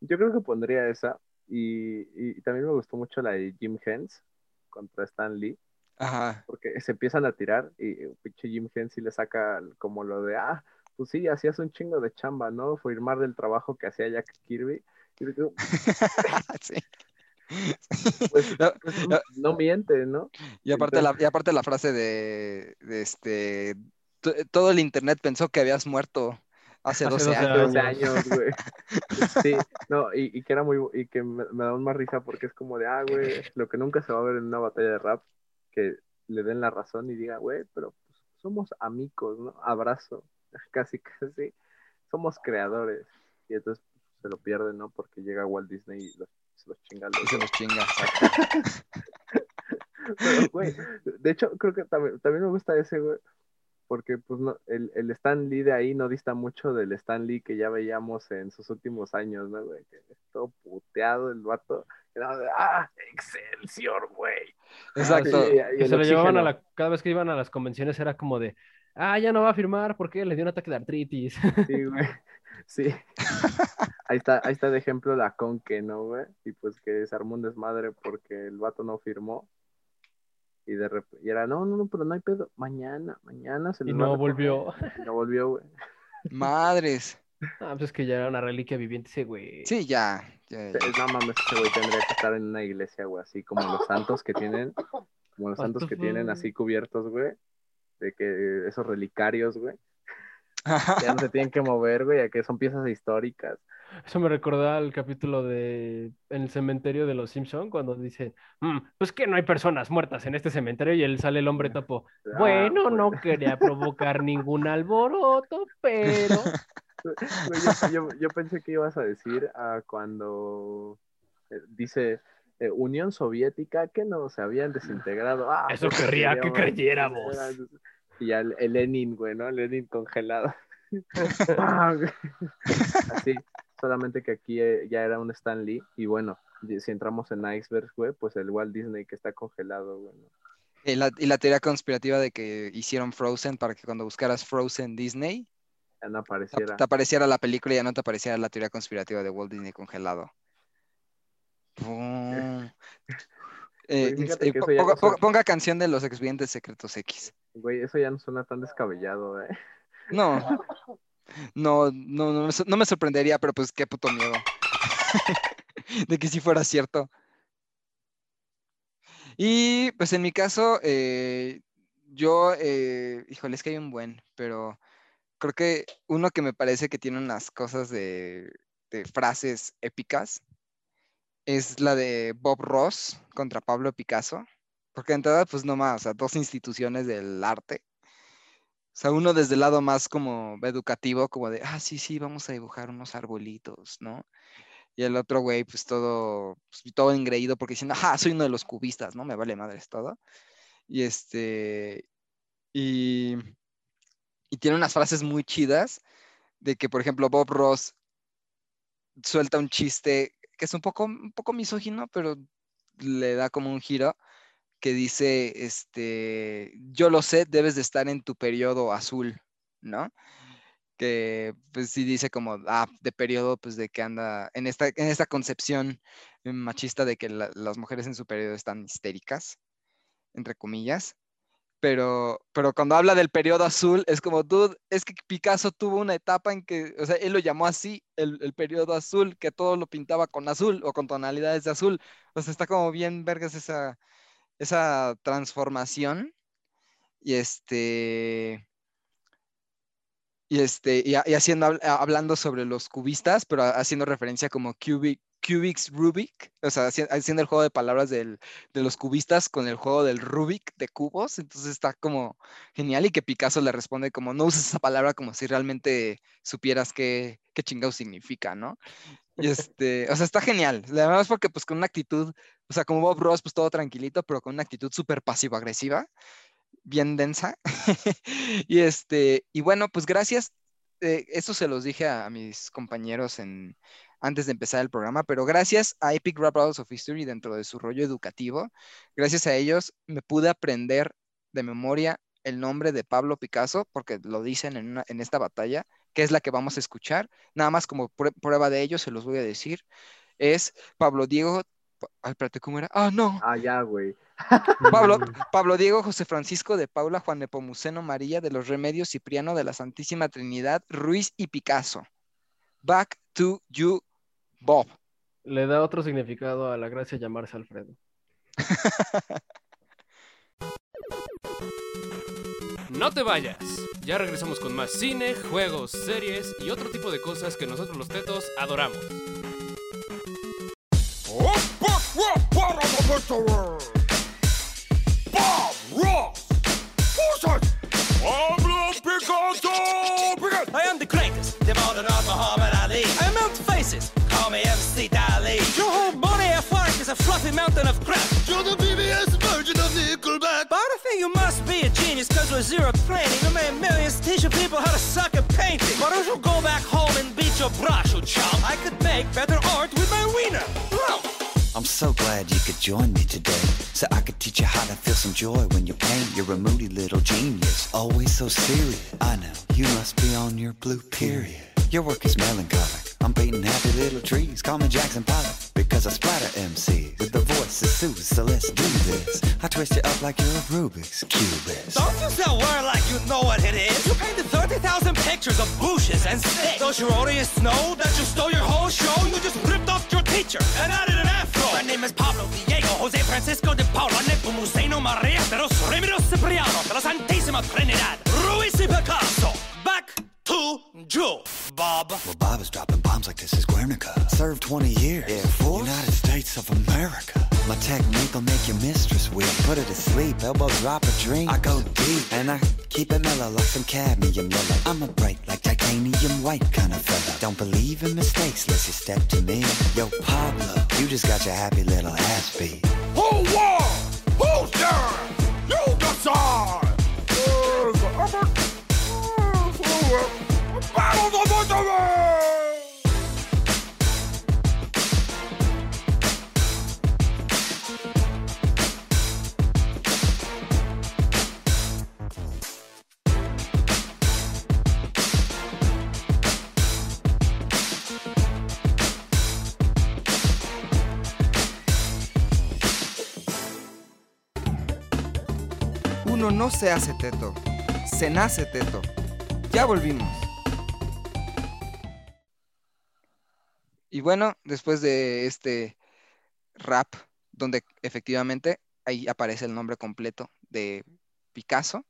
yo creo que pondría esa. Y, y también me gustó mucho la de Jim Hens contra Stan Lee. Ajá. Porque se empiezan a tirar y eh, pinche Jim Hens sí le saca como lo de, ah, pues sí, hacías un chingo de chamba, ¿no? Firmar del trabajo que hacía Jack Kirby. Y digo, *laughs* Sí. Pues, No, pues, no, no miente, ¿no? Y aparte, la, y aparte la frase de, de este, "To- todo el internet pensó que habías muerto hace *laughs* Hace 12 12 años. 12 años, güey. *laughs* Sí, no, y, y que era muy, y que me, me da más risa porque es como de, ah, güey, lo que nunca se va a ver en una batalla de rap, que le den la razón y diga, güey, pero pues, somos amigos, ¿no? Abrazo, *laughs* casi, casi, somos creadores. Y entonces pues, se lo pierden, ¿no? Porque llega Walt Disney y los, se los chinga a los Y se los chinga. Pero, güey, de hecho, creo que también, también me gusta ese, güey, porque pues no, el, el Stan Lee de ahí no dista mucho del Stan Lee que ya veíamos en sus últimos años, ¿no, güey? Que es todo puteado el vato. Ah, Excelsior, güey. Exacto. Sí, y Que se lo llevaban a la, cada vez que iban a las convenciones era como de, ah, ya no va a firmar porque le dio un ataque de artritis. *laughs* Sí, güey. Sí. Ahí está, ahí está de ejemplo la Conque, ¿no, güey? Y pues que se armó un desmadre porque el vato no firmó. Y de repente, y era, no, no, no, pero no hay pedo. Mañana, mañana se Y les no va a recoger". volvió. Y no volvió, güey. Madres. Ah, pues es que ya era una reliquia viviente ese güey. Sí, ya. ya, ya. Eh, No mames, ese güey tendría que estar en una iglesia, güey, así como los santos que tienen, como los santos que tienen así cubiertos, güey, de que esos relicarios, güey, *laughs* ya no se tienen que mover, güey, ya que son piezas históricas. Eso me recordaba el capítulo de en el cementerio de los Simpson cuando dice, "Mm, pues que no hay personas muertas en este cementerio y él sale el hombre topo. Ah, Bueno, pues. no quería provocar ningún alboroto, pero *laughs* yo, yo- yo pensé que ibas a decir ah, cuando eh, dice eh, Unión Soviética que no se habían desintegrado. Ah, Eso pues, querría que creyéramos. Y ya el, el Lenin, güey, ¿no? El Lenin congelado. *laughs* Así, solamente que aquí eh, ya era un Stan Lee. Y bueno, si entramos en icebergs, güey, pues el Walt Disney que está congelado, güey. ¿no? Y la, y la teoría conspirativa de que hicieron Frozen para que cuando buscaras Frozen Disney, Ya no te, apareciera. te apareciera la película y ya no te apareciera la teoría conspirativa de Walt Disney congelado. *laughs* Pum. Eh, Güey, fíjate eh, que po- eso ya ponga, no canción de los expedientes secretos X. Güey, eso ya no suena tan descabellado, ¿eh? No, *laughs* no, no, no, me sor- no me sorprendería, pero pues qué puto miedo. *laughs* De que si fuera cierto. Y pues en mi caso, eh, yo, eh, híjole, es que hay un buen, pero creo que uno que me parece que tiene unas cosas de, de frases épicas es la de Bob Ross contra Pablo Picasso. Porque de entrada, pues no más, o sea, dos instituciones del arte. O sea, uno desde el lado más como educativo, como de, ah, sí, sí, vamos a dibujar unos arbolitos, ¿no? Y el otro güey, pues todo, pues, todo engreído porque diciendo, ah, soy uno de los cubistas, ¿no? Me vale madres todo. Y este, y, y tiene unas frases muy chidas de que, por ejemplo, Bob Ross suelta un chiste que es un poco, un poco misógino, pero le da como un giro que dice, este, yo lo sé, debes de estar en tu periodo azul, ¿no? Que pues sí dice como, ah, de periodo, pues de que anda en esta, en esta concepción machista de que la- las mujeres en su periodo están histéricas, entre comillas. Pero, pero cuando habla del periodo azul, es como, dude, es que Picasso tuvo una etapa en que, o sea, él lo llamó así, el, el periodo azul, que todo lo pintaba con azul o con tonalidades de azul. O sea, está como bien vergas esa, esa transformación. Y este. Y este. Y, ha- y haciendo, hablando sobre los cubistas, pero ha- haciendo referencia como cubic, Cubics Rubik. O sea, haci- haciendo el juego de palabras del- de los cubistas con el juego del Rubik de cubos. Entonces está como genial. Y que Picasso le responde como no uses esa palabra como si realmente supieras qué, qué chingado significa, ¿no? Y este, o sea, está genial. Además, porque pues con una actitud, o sea, como Bob Ross, pues todo tranquilito, pero con una actitud súper pasivo-agresiva, bien densa. *laughs* y este, y bueno, pues gracias. eh, eso se los dije a, a mis compañeros en, antes de empezar el programa, pero gracias a Epic Rap Battles of History dentro de su rollo educativo, gracias a ellos me pude aprender de memoria el nombre de Pablo Picasso, porque lo dicen en, una- en esta batalla, que es la que vamos a escuchar. Nada más como prue- prueba de ello, se los voy a decir. Es Pablo Diego. Ay, espérate, ¿cómo era? Ah, no. Ah, ya, güey. Pablo, *laughs* Pablo Diego José Francisco de Paula Juan Nepomuceno María de los Remedios Cipriano de la Santísima Trinidad Ruiz y Picasso. Back to you, Bob. Le da otro significado a la gracia llamarse Alfredo. *laughs* No te vayas. Ya regresamos con más cine, juegos, series y otro tipo de cosas que nosotros los tetos adoramos. Bob Ross! Who's that? Pablo Picasso! Picasso! I am the greatest, the modern art Muhammad Ali. I melt faces, call me MC Dali. Your whole body of work is a fluffy mountain of crap. You're the BBS version of Nickelback! But I think you must be a genius cause with zero training You made millions teaching people how to suck at painting Why don't you go back home and beat your brush, you chump? I could make better art with my wiener Wow. I'm so glad you could join me today. So I could teach you how to feel some joy when you paint. You're a moody little genius, always so serious. I know, you must be on your blue period. Your work is melancholic. I'm painting happy little trees. Call me Jackson Pollock because I splatter MC with the voice of Sue. So let's do this. I twist you up like you're a Rubik's cubist. Don't you a word like you know what it is You painted 30,000 pictures of bushes and sticks Don't your audience know that you stole your whole show? You just ripped off your teacher and added an afro My name is Pablo Diego Jose Francisco de Paula Nepomuceno Maria de los Remiro Cipriano de la Santísima Trinidad Ruiz y Picasso Back to Joe, Bob Well, Bob is dropping bombs like this is Guernica. Served 20 years. Air Force. United States of America. My technique will make your mistress weak. Put her to sleep, elbow drop a drink. I go deep and I keep it mellow like some cadmium yellow. I'm a bright like titanium white kind of fella. Don't believe in mistakes unless you step to me. Yo, Pablo, you just got your happy little ass beat. Who won? Who's there? You decide! Uno no se hace teto, se nace teto. Ya volvimos. Y bueno, después de este rap, donde efectivamente ahí aparece el nombre completo de Picasso,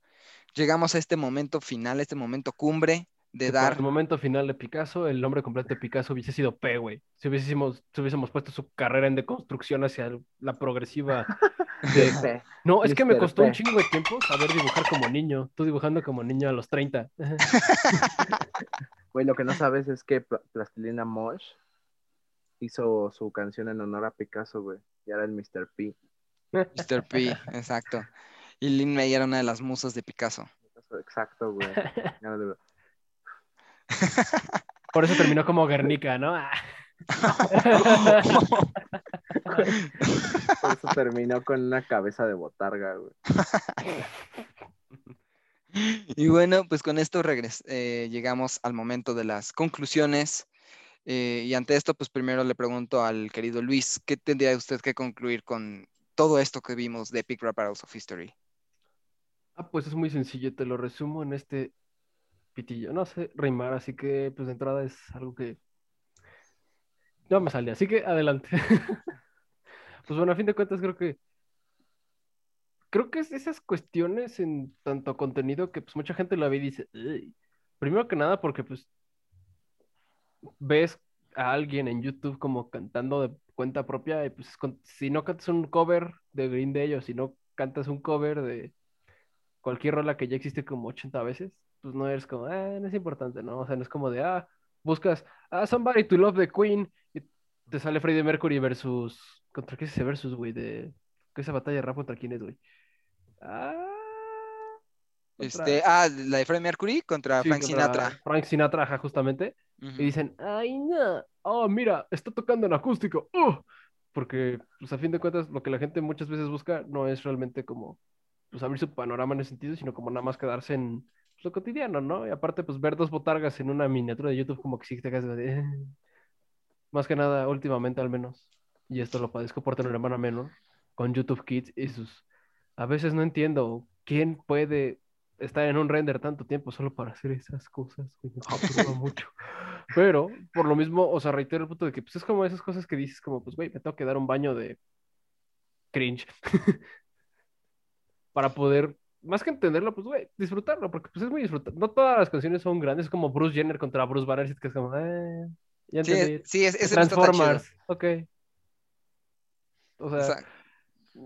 llegamos a este momento final, este momento cumbre de Que para dar... El momento final de Picasso, el nombre completo de Picasso hubiese sido P, güey. Si hubiésemos, si hubiésemos puesto su carrera en deconstrucción hacia la progresiva. *laughs* de- P. No, es que me costó un chingo de tiempo saber dibujar como niño. Tú dibujando como niño a los 30. *laughs* *laughs* Güey, lo que no sabes es que Pla- Plastilina Mosh hizo su canción en honor a Picasso, güey. Y era el Mr. P. Mr. P, exacto. Y Lin May era una de las musas de Picasso. Exacto, güey. *laughs* *laughs* Por eso terminó como Guernica, ¿no? Ah. Por eso terminó con una cabeza de botarga, güey. *laughs* Y bueno, pues con esto regres- eh, llegamos al momento de las conclusiones. Eh, y ante esto, pues primero le pregunto al querido Luis, ¿qué tendría usted que concluir con todo esto que vimos de Epic Rap of History? Ah, pues es muy sencillo, te lo resumo en este pitillo. No sé rimar, así que pues de entrada es algo que no me sale, así que adelante. *laughs* Pues bueno, a fin de cuentas creo que creo que es esas cuestiones en tanto contenido que pues mucha gente la ve y dice. Primero que nada porque pues ves a alguien en YouTube como cantando de cuenta propia y pues es con- si no cantas un cover de Green Day o si no cantas un cover de cualquier rola que ya existe como 80 veces, pues no eres como, ah, no es importante, ¿no? O sea, no es como de, ah, buscas, ah, Somebody to Love the Queen y te sale Freddie Mercury versus, ¿contra qué es ese versus, güey? De, ¿qué esa batalla de rap contra quién es, güey? Ah, contra- Este, ah, la de Freddie Mercury contra Sí, Frank contra Sinatra. Frank Sinatra, ajá, justamente. Ujú. Y dicen, ay, no, oh, mira, está tocando en acústico. ¡uh! Porque, pues a fin de cuentas, lo que la gente muchas veces busca no es realmente como, pues abrir su panorama en ese sentido, sino como nada más quedarse en pues, lo cotidiano, ¿no? Y aparte, pues ver dos botargas en una miniatura de YouTube como que sí te de, "Eh". Más que nada, últimamente al menos, y esto lo padezco por tener una hermana menor, con YouTube Kids y sus... A veces no entiendo quién puede estar en un render tanto tiempo solo para hacer esas cosas, me *laughs* mucho. Pero, por lo mismo, o sea, reitero el punto de que pues, es como esas cosas que dices, como, pues, güey, me tengo que dar un baño de cringe *laughs* para poder, más que entenderlo, pues, güey, disfrutarlo, porque pues es muy disfrutable. No todas las canciones son grandes, es como Bruce Jenner contra Bruce Banner, que es como, eh, ya Sí, entendí. sí, es- no chido. Transformers, ok. O sea, Exacto.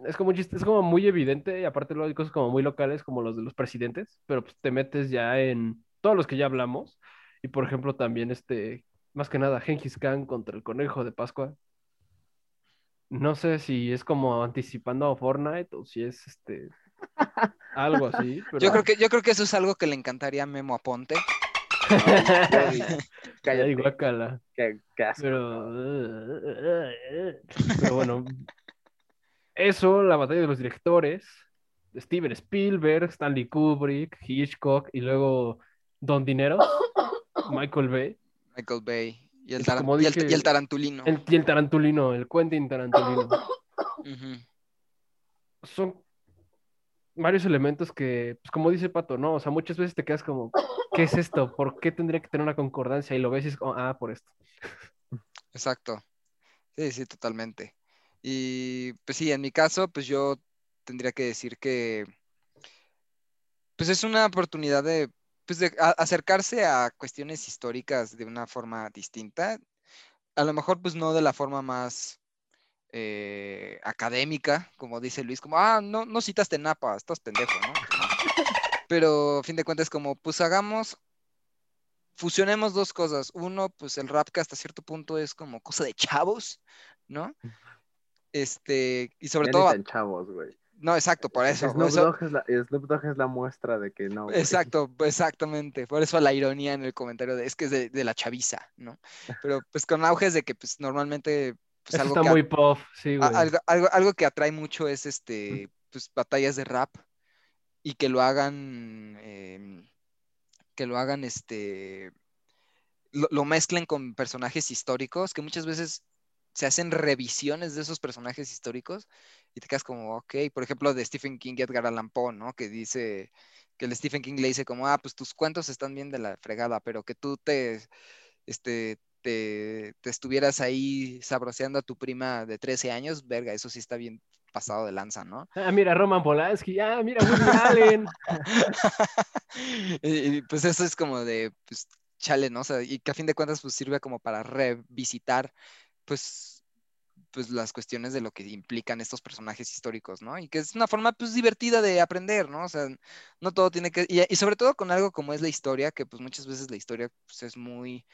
es como es como muy evidente, y aparte luego hay cosas como muy locales, como los de los presidentes, pero pues te metes ya en todos los que ya hablamos, y por ejemplo también este, más que nada, Genghis Khan contra el conejo de Pascua. No sé si es como anticipando a Fortnite o si es este algo así, *laughs* pero Yo creo que, yo creo que eso es algo que le encantaría a Memo Aponte. *laughs* Ay, guácala. Qué, qué asco. Pero, pero bueno, eso, la batalla de los directores, Steven Spielberg, Stanley Kubrick, Hitchcock y luego Don Dinero, Michael Bay. Michael Bay. Y el, Es taran- como y el- dije- y el Tarantulino. El, y el Tarantulino, el Quentin Tarantulino. Son varios elementos que, pues como dice Pato, ¿no? O sea, muchas veces te quedas como, ¿qué es esto? ¿Por qué tendría que tener una concordancia? Y lo ves y es como, ah, por esto. Exacto. Sí, sí, totalmente. Y pues sí, en mi caso, pues yo tendría que decir que pues es una oportunidad de, pues de a- acercarse a cuestiones históricas de una forma distinta. A lo mejor pues no de la forma más eh, académica, como dice Luis, como, ah, no, no citaste Napa, estás pendejo, ¿no? *laughs* Pero a fin de cuentas como, pues hagamos fusionemos dos cosas. Uno, pues el rap que hasta cierto punto es como cosa de chavos, ¿no? Este, y sobre Ya todo, ni tan chavos, güey. No, exacto, por eso. Snoop eso- Dogg es la, Snoop Dogg es la muestra de que no. güey. exacto, exactamente. Por eso la ironía en el comentario de es que es de, de la chaviza, ¿no? Pero pues con auges de que pues normalmente, pues Eso algo está que muy puff, sí, güey. algo, algo, algo que atrae mucho es este, pues batallas de rap y que lo hagan, em, que lo hagan, este, lo, lo mezclen con personajes históricos, que muchas veces se hacen revisiones de esos personajes históricos y te quedas como, ok, por ejemplo, de Stephen King y Edgar Allan Poe, ¿no? Que dice, que el Stephen King le dice como, ah, pues tus cuentos están bien de la fregada, pero que tú te, este, te, te estuvieras ahí sabroseando a tu prima de 13 años, verga, eso sí está bien pasado de lanza, ¿no? Ah, mira, Roman Polanski, ah, mira, Woody *laughs* Allen. *laughs* y, pues eso es como de, pues, chale, ¿no? O sea, y que a fin de cuentas, pues sirve como para revisitar, pues, pues las cuestiones de lo que implican estos personajes históricos, ¿no? Y que es una forma, pues, divertida de aprender, ¿no? O sea, no todo tiene que, y, y sobre todo con algo como es la historia, que pues muchas veces la historia, pues, es muy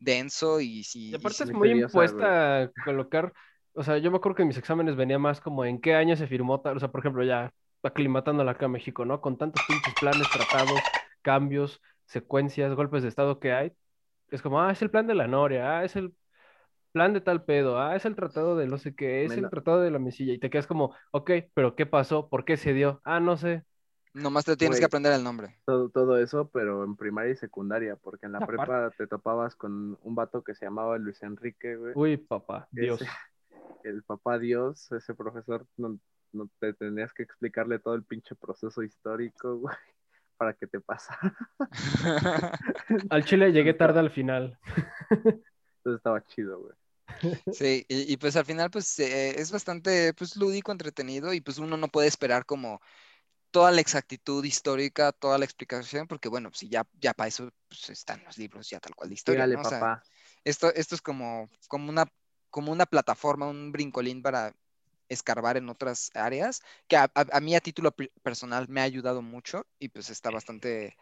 denso y si... Y aparte si- es muy impuesta a colocar, o sea, yo me acuerdo que en mis exámenes venía más como en qué año se firmó tal, o sea, por ejemplo, ya aclimatándola acá a México, ¿no? Con tantos pinches planes, tratados, cambios, secuencias, golpes de estado que hay. Es como, ah, es el plan de la Noria, ah, es el plan de tal pedo, ah, es el tratado de no sé qué, es el tratado de la mesilla. Y te quedas como, ok, pero ¿qué pasó? ¿Por qué se dio? Ah, no sé. Nomás te tienes que aprender el nombre. Todo, todo eso, pero en primaria y secundaria, porque en la Aparte. prepa te topabas con un vato que se llamaba Luis Enrique, güey. Uy, papá, Ese- Dios. *laughs* el papá Dios, ese profesor, no, no te tenías que explicarle todo el pinche proceso histórico, güey, *laughs* para que te pasara. *laughs* Al Chile llegué tarde al final. Entonces estaba chido, güey. Sí, y, y, pues al final pues eh, es bastante pues lúdico, entretenido y pues uno no puede esperar como toda la exactitud histórica, toda la explicación, porque bueno, pues ya, ya para eso pues, están los libros ya tal cual de historia, Dígale, ¿no? O sea, papá. esto, esto es como, como una, como una plataforma, un brincolín para escarbar en otras áreas, que a, a- a mí a título pe- personal me ha ayudado mucho y pues está bastante,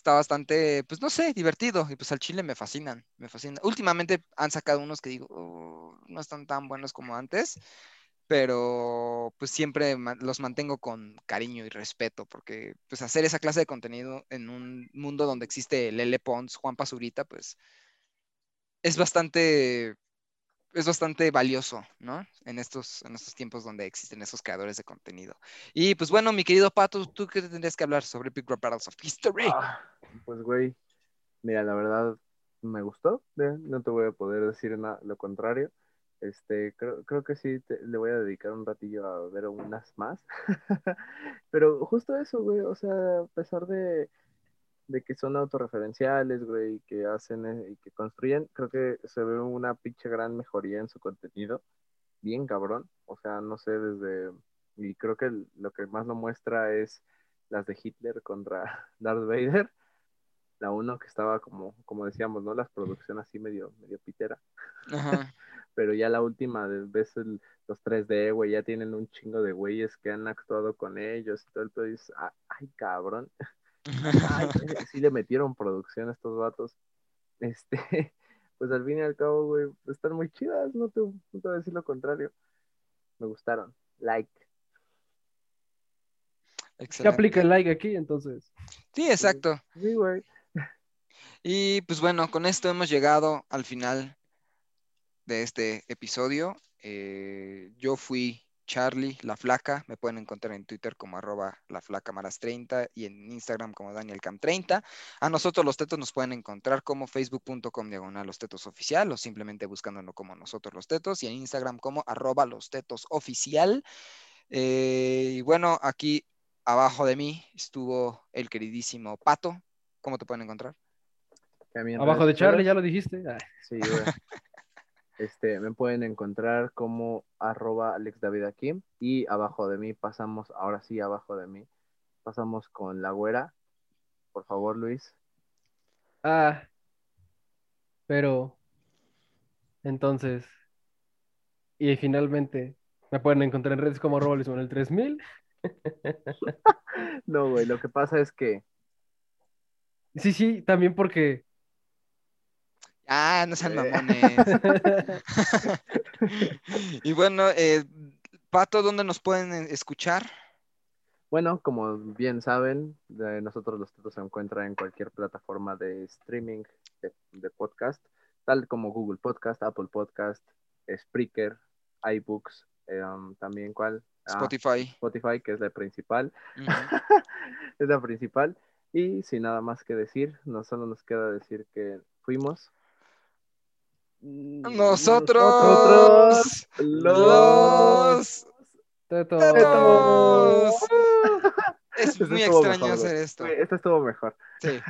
está bastante, pues no sé, divertido y pues al chile me fascinan, me fascinan. Últimamente han sacado unos que digo, "Oh, no están tan buenos como antes, pero pues siempre los mantengo con cariño y respeto, porque pues hacer esa clase de contenido en un mundo donde existe Lele Pons, Juan Pazurita, pues es bastante, es bastante valioso, ¿no? En estos, en estos tiempos donde existen esos creadores de contenido. Y pues bueno, mi querido Pato, ¿tú qué tendrías que hablar sobre Big Rap Battles of History? Ah, pues, güey, mira, la verdad me gustó, eh, no te voy a poder decir na- lo contrario. Este, creo, creo que sí te- le voy a dedicar un ratillo a ver unas más. *laughs* Pero justo eso, güey, o sea, a pesar de, de que son autorreferenciales, güey, y que hacen eh, y que construyen, creo que se ve una pinche gran mejoría en su contenido, bien cabrón, o sea, no sé, desde, y creo que lo que más lo muestra es las de Hitler contra *laughs* Darth Vader, la uno que estaba como, como decíamos, ¿no? Las producciones así medio, medio pitera, Ajá. *laughs* pero ya la última, ves el- los 3D, güey, ya tienen un chingo de güeyes que han actuado con ellos y todo el pedo, y dices, "Ah, ay, cabrón, Ay, *laughs* sí le metieron producción a estos vatos. Este, *laughs* pues al fin y al cabo, güey, están muy chidas, no te, no te voy a decir lo contrario. Me gustaron. Like. ¿Qué aplica el like aquí entonces? Sí, exacto. Sí, güey. Y pues bueno, con esto hemos llegado al final de este episodio. Eh, yo fui Charlie, la flaca. Me pueden encontrar en Twitter como arroba la maras 30 y en Instagram como danielcam30. A nosotros los tetos nos pueden encontrar como facebook.com diagonal los tetos oficial o simplemente buscándolo como nosotros los tetos y en Instagram como arroba los tetos oficial. Eh, y bueno, aquí abajo de mí estuvo el queridísimo Pato. ¿Cómo te pueden encontrar? Abajo de Charlie, ya lo dijiste. Ay, Sí, güey. *laughs* Este, me pueden encontrar como arroba Alex David aquí. Y abajo de mí pasamos, ahora sí, abajo de mí, pasamos con la güera. Por favor, Luis. Ah, pero entonces, y finalmente, me pueden encontrar en redes como arroba Luis Manuel 3000. *laughs* No, güey, lo que pasa es que Sí, sí, también porque Ah, no sean mamones. *laughs* y bueno, eh, Pato, ¿dónde nos pueden eh, escuchar? Bueno, como bien saben, de nosotros los tetos se encuentra en cualquier plataforma de streaming de, de podcast, tal como Google Podcast, Apple Podcast, Spreaker, iBooks, eh, um, también cuál, Ah, Spotify. Spotify, que es la principal, *laughs* es la principal. Y sin nada más que decir, no solo nos queda decir que fuimos Nosotros, los Tetos. tetos. Es muy extraño mejor, hacer esto. Este estuvo mejor. Sí.